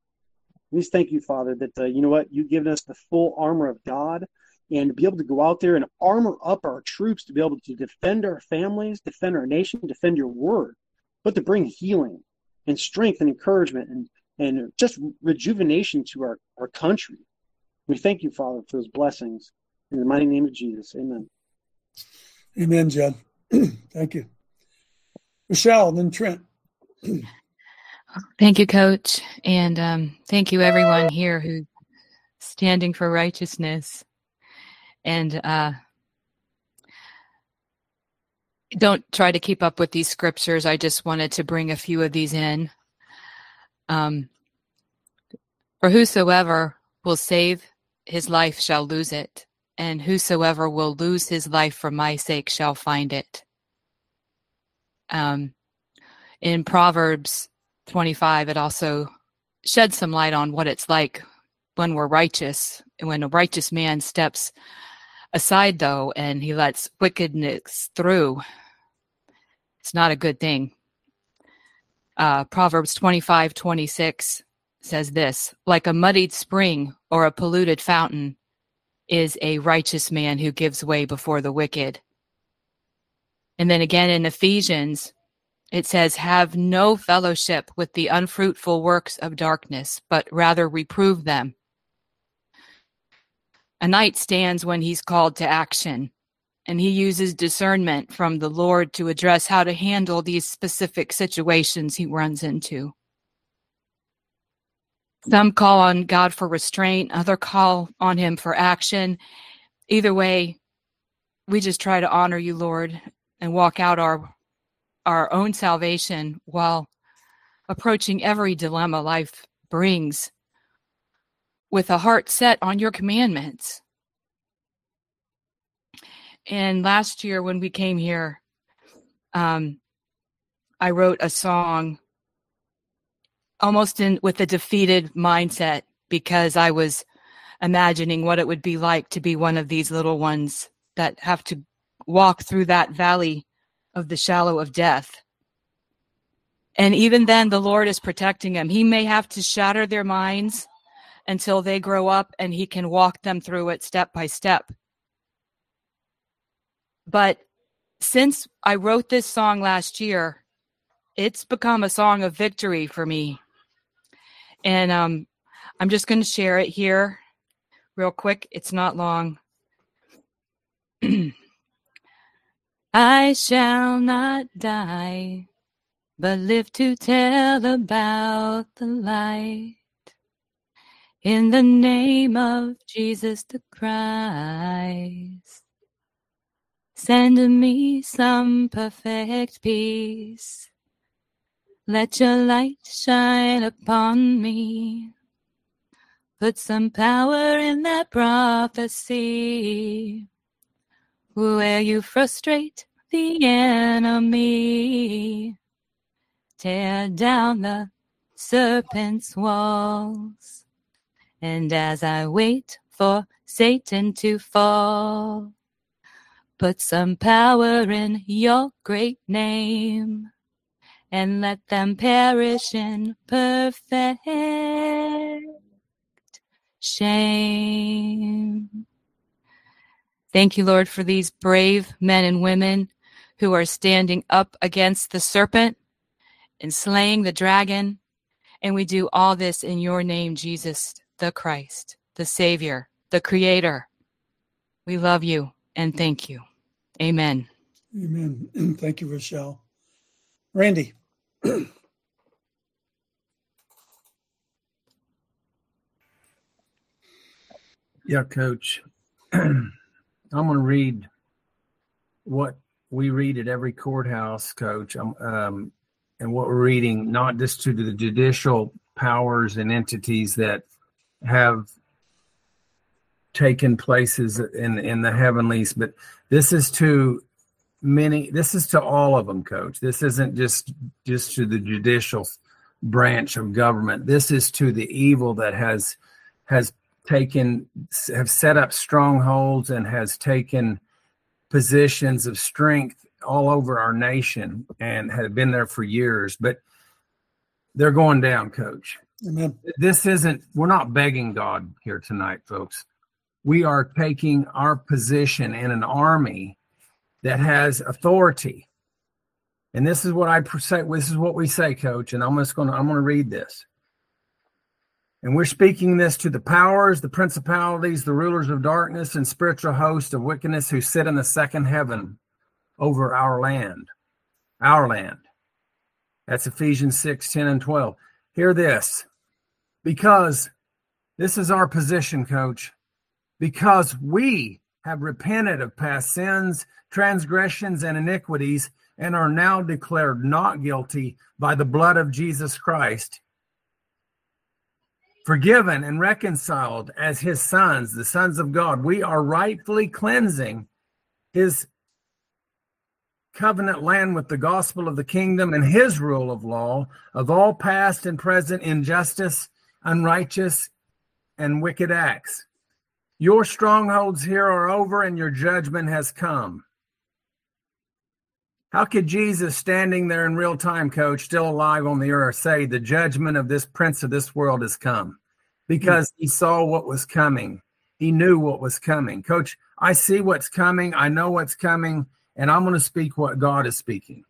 We just thank you, Father, that uh, you know what you've given us the full armor of God, and to be able to go out there and armor up our troops to be able to defend our families, defend our nation, defend your word, but to bring healing and strength and encouragement and and just rejuvenation to our, our country. We thank you, Father, for those blessings. In the mighty name of Jesus. Amen. Amen, Jed. Thank you. Michelle, then Trent. Thank you, Coach, and um, thank you everyone here who's standing for righteousness. And uh, don't try to keep up with these scriptures. I just wanted to bring a few of these in. Um, for whosoever will save his life shall lose it, and whosoever will lose his life for my sake shall find it. Um, in Proverbs 25, it also sheds some light on what it's like when we're righteous. When a righteous man steps aside, though, and he lets wickedness through, it's not a good thing. Uh, Proverbs 25 26 says this like a muddied spring or a polluted fountain is a righteous man who gives way before the wicked. And then again in Ephesians, it says, Have no fellowship with the unfruitful works of darkness, but rather reprove them. A knight stands when he's called to action, and he uses discernment from the Lord to address how to handle these specific situations he runs into. Some call on God for restraint, other call on him for action. Either way, we just try to honor you, Lord, and walk out our our own salvation while approaching every dilemma life brings with a heart set on your commandments. And last year, when we came here, um, I wrote a song almost in with a defeated mindset because I was imagining what it would be like to be one of these little ones that have to walk through that valley of the shallow of death. And even then, the Lord is protecting them. He may have to shatter their minds until they grow up and He can walk them through it step by step. But since I wrote this song last year, it's become a song of victory for me. And um, I'm just going to share it here real quick. It's not long. I shall not die, but live to tell about the light. In the name of Jesus the Christ, send me some perfect peace. Let your light shine upon me. Put some power in that prophecy where you frustrate the enemy. Tear down the serpent's walls. And as I wait for Satan to fall, Put some power in your great name and let them perish in perfect shame. Thank you, Lord, for these brave men and women who are standing up against the serpent and slaying the dragon. And we do all this in your name, Jesus, the Christ, the Savior, the Creator. We love you and thank you. Amen. Amen. Thank you, Rochelle. Randy. Yeah, Coach. I'm going to read what we read at every courthouse, Coach, um, um, and what we're reading, not just to the judicial powers and entities that have taken places in in the heavenlies, but this is to many. This is to all of them, Coach. This isn't just just to the judicial branch of government. This is to the evil that has has taken have set up strongholds and has taken positions of strength all over our nation and have been there for years but they're going down coach Amen. this isn't we're not begging god here tonight folks we are taking our position in an army that has authority and this is what i say this is what we say coach and i'm just going to i'm going to read this and we're speaking this to the powers, the principalities, the rulers of darkness, and spiritual hosts of wickedness who sit in the second heaven over our land. Our land. That's Ephesians 6, 10, and 12. Hear this. Because this is our position, coach. Because we have repented of past sins, transgressions, and iniquities, and are now declared not guilty by the blood of Jesus Christ forgiven and reconciled as his sons, the sons of God. We are rightfully cleansing his covenant land with the gospel of the kingdom and his rule of law of all past and present injustice, unrighteous, and wicked acts. Your strongholds here are over and your judgment has come. How could Jesus, standing there in real time, coach, still alive on the earth, say, The judgment of this prince of this world has come? Because he saw what was coming. He knew what was coming. Coach, I see what's coming. I know what's coming. And I'm going to speak what God is speaking.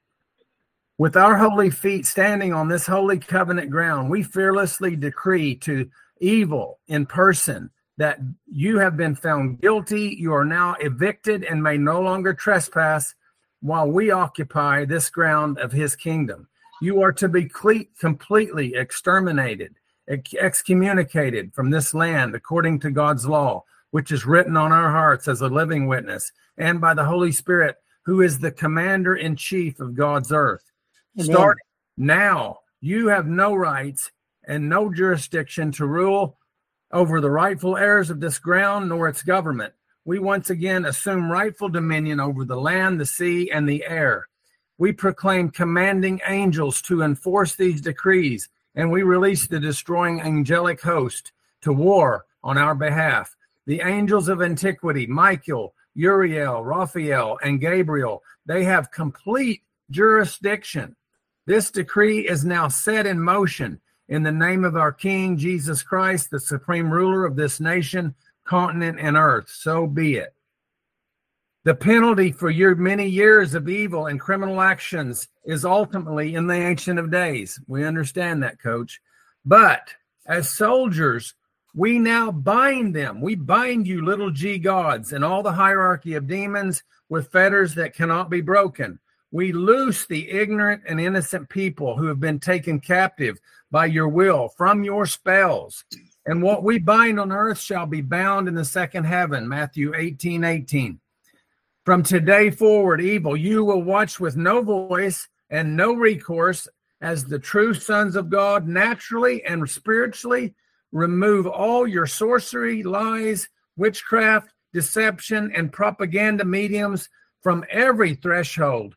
With our holy feet standing on this holy covenant ground, we fearlessly decree to evil in person that you have been found guilty. You are now evicted and may no longer trespass while we occupy this ground of his kingdom. You are to be completely exterminated, ex- excommunicated from this land according to God's law, which is written on our hearts as a living witness, and by the Holy Spirit, who is the commander in chief of God's earth. Amen. Starting now, you have no rights and no jurisdiction to rule over the rightful heirs of this ground nor its government we once again assume rightful dominion over the land, the sea, and the air. We proclaim commanding angels to enforce these decrees, and we release the destroying angelic host to war on our behalf. The angels of antiquity, Michael, Uriel, Raphael, and Gabriel, they have complete jurisdiction. This decree is now set in motion in the name of our King Jesus Christ, the supreme ruler of this nation continent, and earth. So be it. The penalty for your many years of evil and criminal actions is ultimately in the Ancient of Days. We understand that, coach. But as soldiers, we now bind them. We bind you, little g gods, and all the hierarchy of demons with fetters that cannot be broken. We loose the ignorant and innocent people who have been taken captive by your will from your spells and what we bind on earth shall be bound in the second heaven. Matthew 18 18. From today forward, evil, you will watch with no voice and no recourse as the true sons of God, naturally and spiritually, remove all your sorcery, lies, witchcraft, deception, and propaganda mediums from every threshold,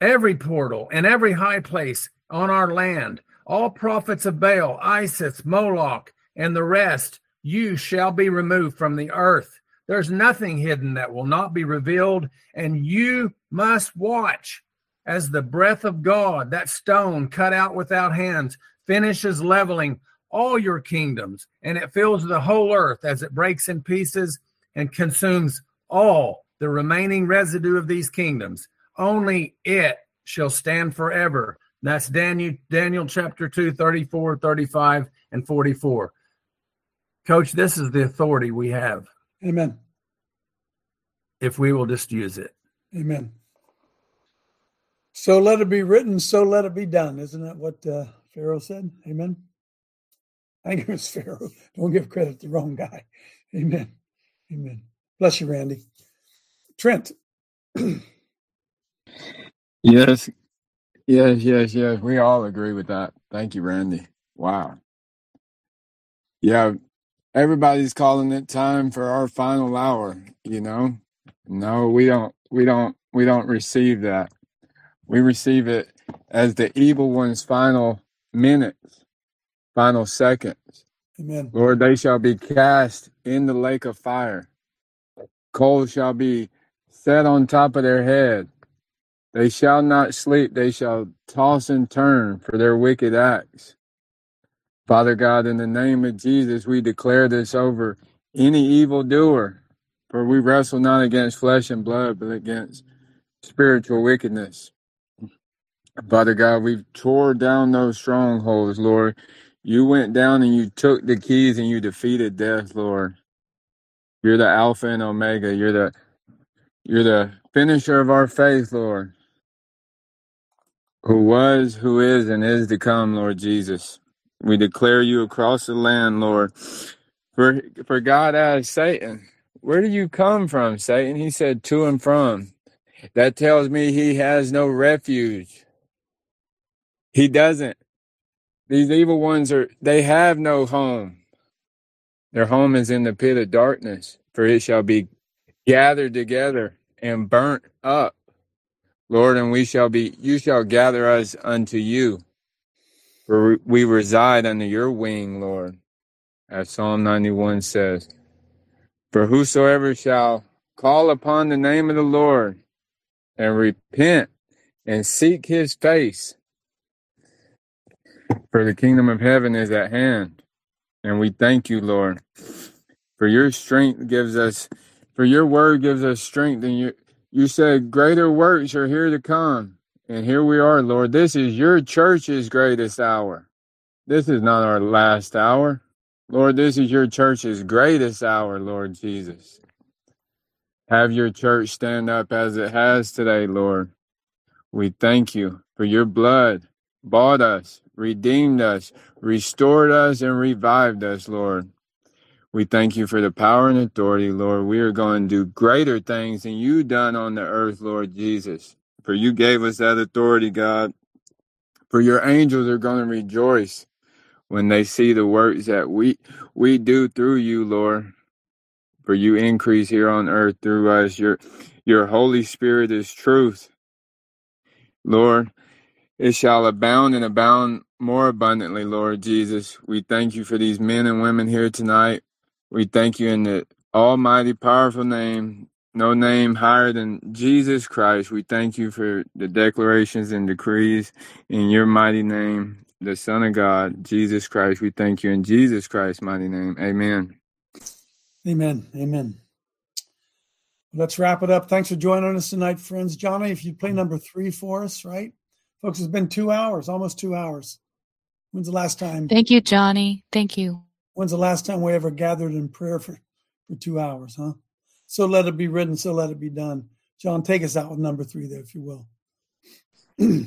every portal, and every high place on our land all prophets of Baal, Isis, Moloch, and the rest, you shall be removed from the earth. There's nothing hidden that will not be revealed, and you must watch as the breath of God, that stone cut out without hands, finishes leveling all your kingdoms, and it fills the whole earth as it breaks in pieces and consumes all the remaining residue of these kingdoms. Only it shall stand forever. That's Daniel, Daniel chapter 2, 34, 35, and 44. Coach, this is the authority we have. Amen. If we will just use it. Amen. So let it be written, so let it be done. Isn't that what uh, Pharaoh said? Amen. Think it was Pharaoh. Don't give credit to the wrong guy. Amen. Amen. Bless you, Randy. Trent. yes. Yes, yes, yes. We all agree with that. Thank you, Randy. Wow. Yeah, everybody's calling it time for our final hour, you know? No, we don't we don't we don't receive that. We receive it as the evil one's final minutes, final seconds. Amen. Lord, they shall be cast in the lake of fire. Coals shall be set on top of their head. They shall not sleep. They shall toss and turn for their wicked acts. Father God, in the name of Jesus, we declare this over any evildoer, for we wrestle not against flesh and blood, but against spiritual wickedness. Father God, we've tore down those strongholds, Lord. You went down and you took the keys and you defeated death, Lord. You're the Alpha and Omega. You're the you're the finisher of our faith, Lord. Who was, who is, and is to come, Lord Jesus. We declare you across the land, Lord. For for God asked Satan, Where do you come from, Satan? He said, To and from. That tells me he has no refuge. He doesn't. These evil ones are they have no home. Their home is in the pit of darkness, for it shall be gathered together and burnt up. Lord, and we shall be you shall gather us unto you. For we reside under your wing, Lord, as Psalm 91 says. For whosoever shall call upon the name of the Lord and repent and seek his face, for the kingdom of heaven is at hand. And we thank you, Lord, for your strength gives us, for your word gives us strength. And you, you said, greater works are here to come. And here we are, Lord. This is your church's greatest hour. This is not our last hour. Lord, this is your church's greatest hour, Lord Jesus. Have your church stand up as it has today, Lord. We thank you for your blood bought us, redeemed us, restored us, and revived us, Lord. We thank you for the power and authority, Lord. We are going to do greater things than you done on the earth, Lord Jesus. For you gave us that authority, God. For your angels are going to rejoice when they see the works that we we do through you, Lord. For you increase here on earth through us. Your your Holy Spirit is truth. Lord, it shall abound and abound more abundantly, Lord Jesus. We thank you for these men and women here tonight. We thank you in the almighty, powerful name, no name higher than Jesus Christ. We thank you for the declarations and decrees in your mighty name, the Son of God, Jesus Christ. We thank you in Jesus Christ's mighty name. Amen. Amen. Amen. Let's wrap it up. Thanks for joining us tonight, friends. Johnny, if you play number three for us, right? Folks, it's been two hours, almost two hours. When's the last time? Thank you, Johnny. Thank you. When's the last time we ever gathered in prayer for, for two hours, huh? So let it be written, so let it be done. John, take us out with number three there, if you will.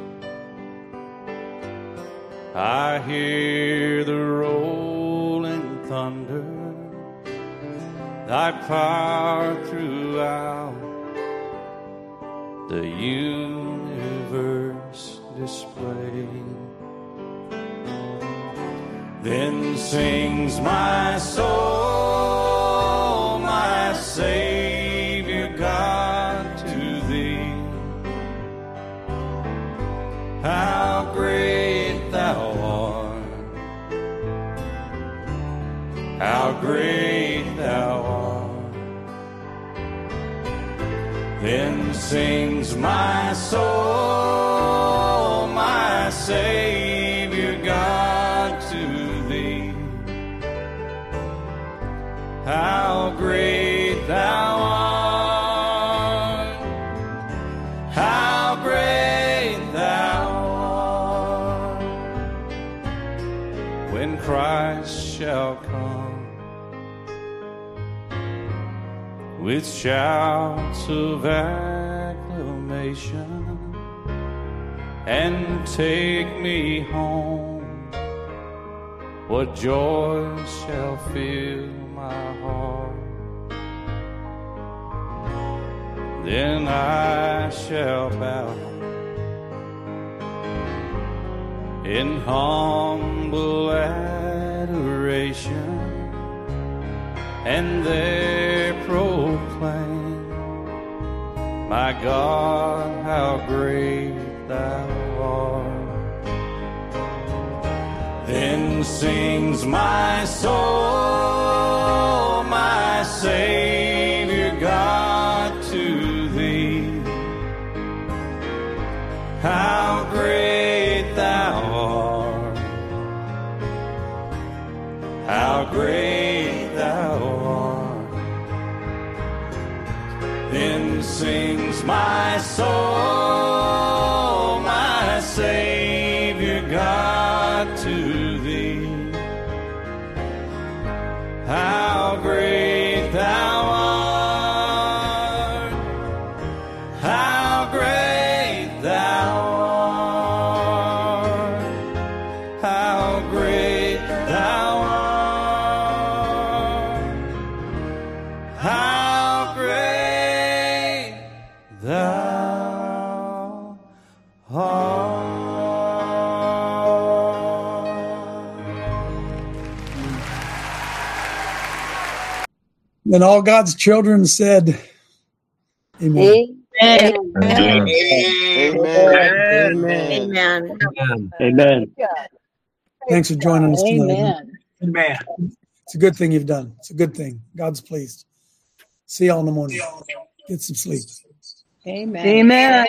I hear the rolling thunder, thy power throughout the universe display. Then sings my soul, great thou art! Then sings my soul, my Savior with shouts of acclamation and take me home, what joy shall fill my heart? Then I shall bow in humble adoration and there proclaim, My God, how great thou art. Then sings my soul, my Savior sings my soul, Then all God's children said, Amen. Amen. Amen. Amen. Amen. Thanks for joining us tonight. Amen. Amen. It's a good thing you've done. It's a good thing. God's pleased. See y'all in the morning. Get some sleep. Amen. Amen.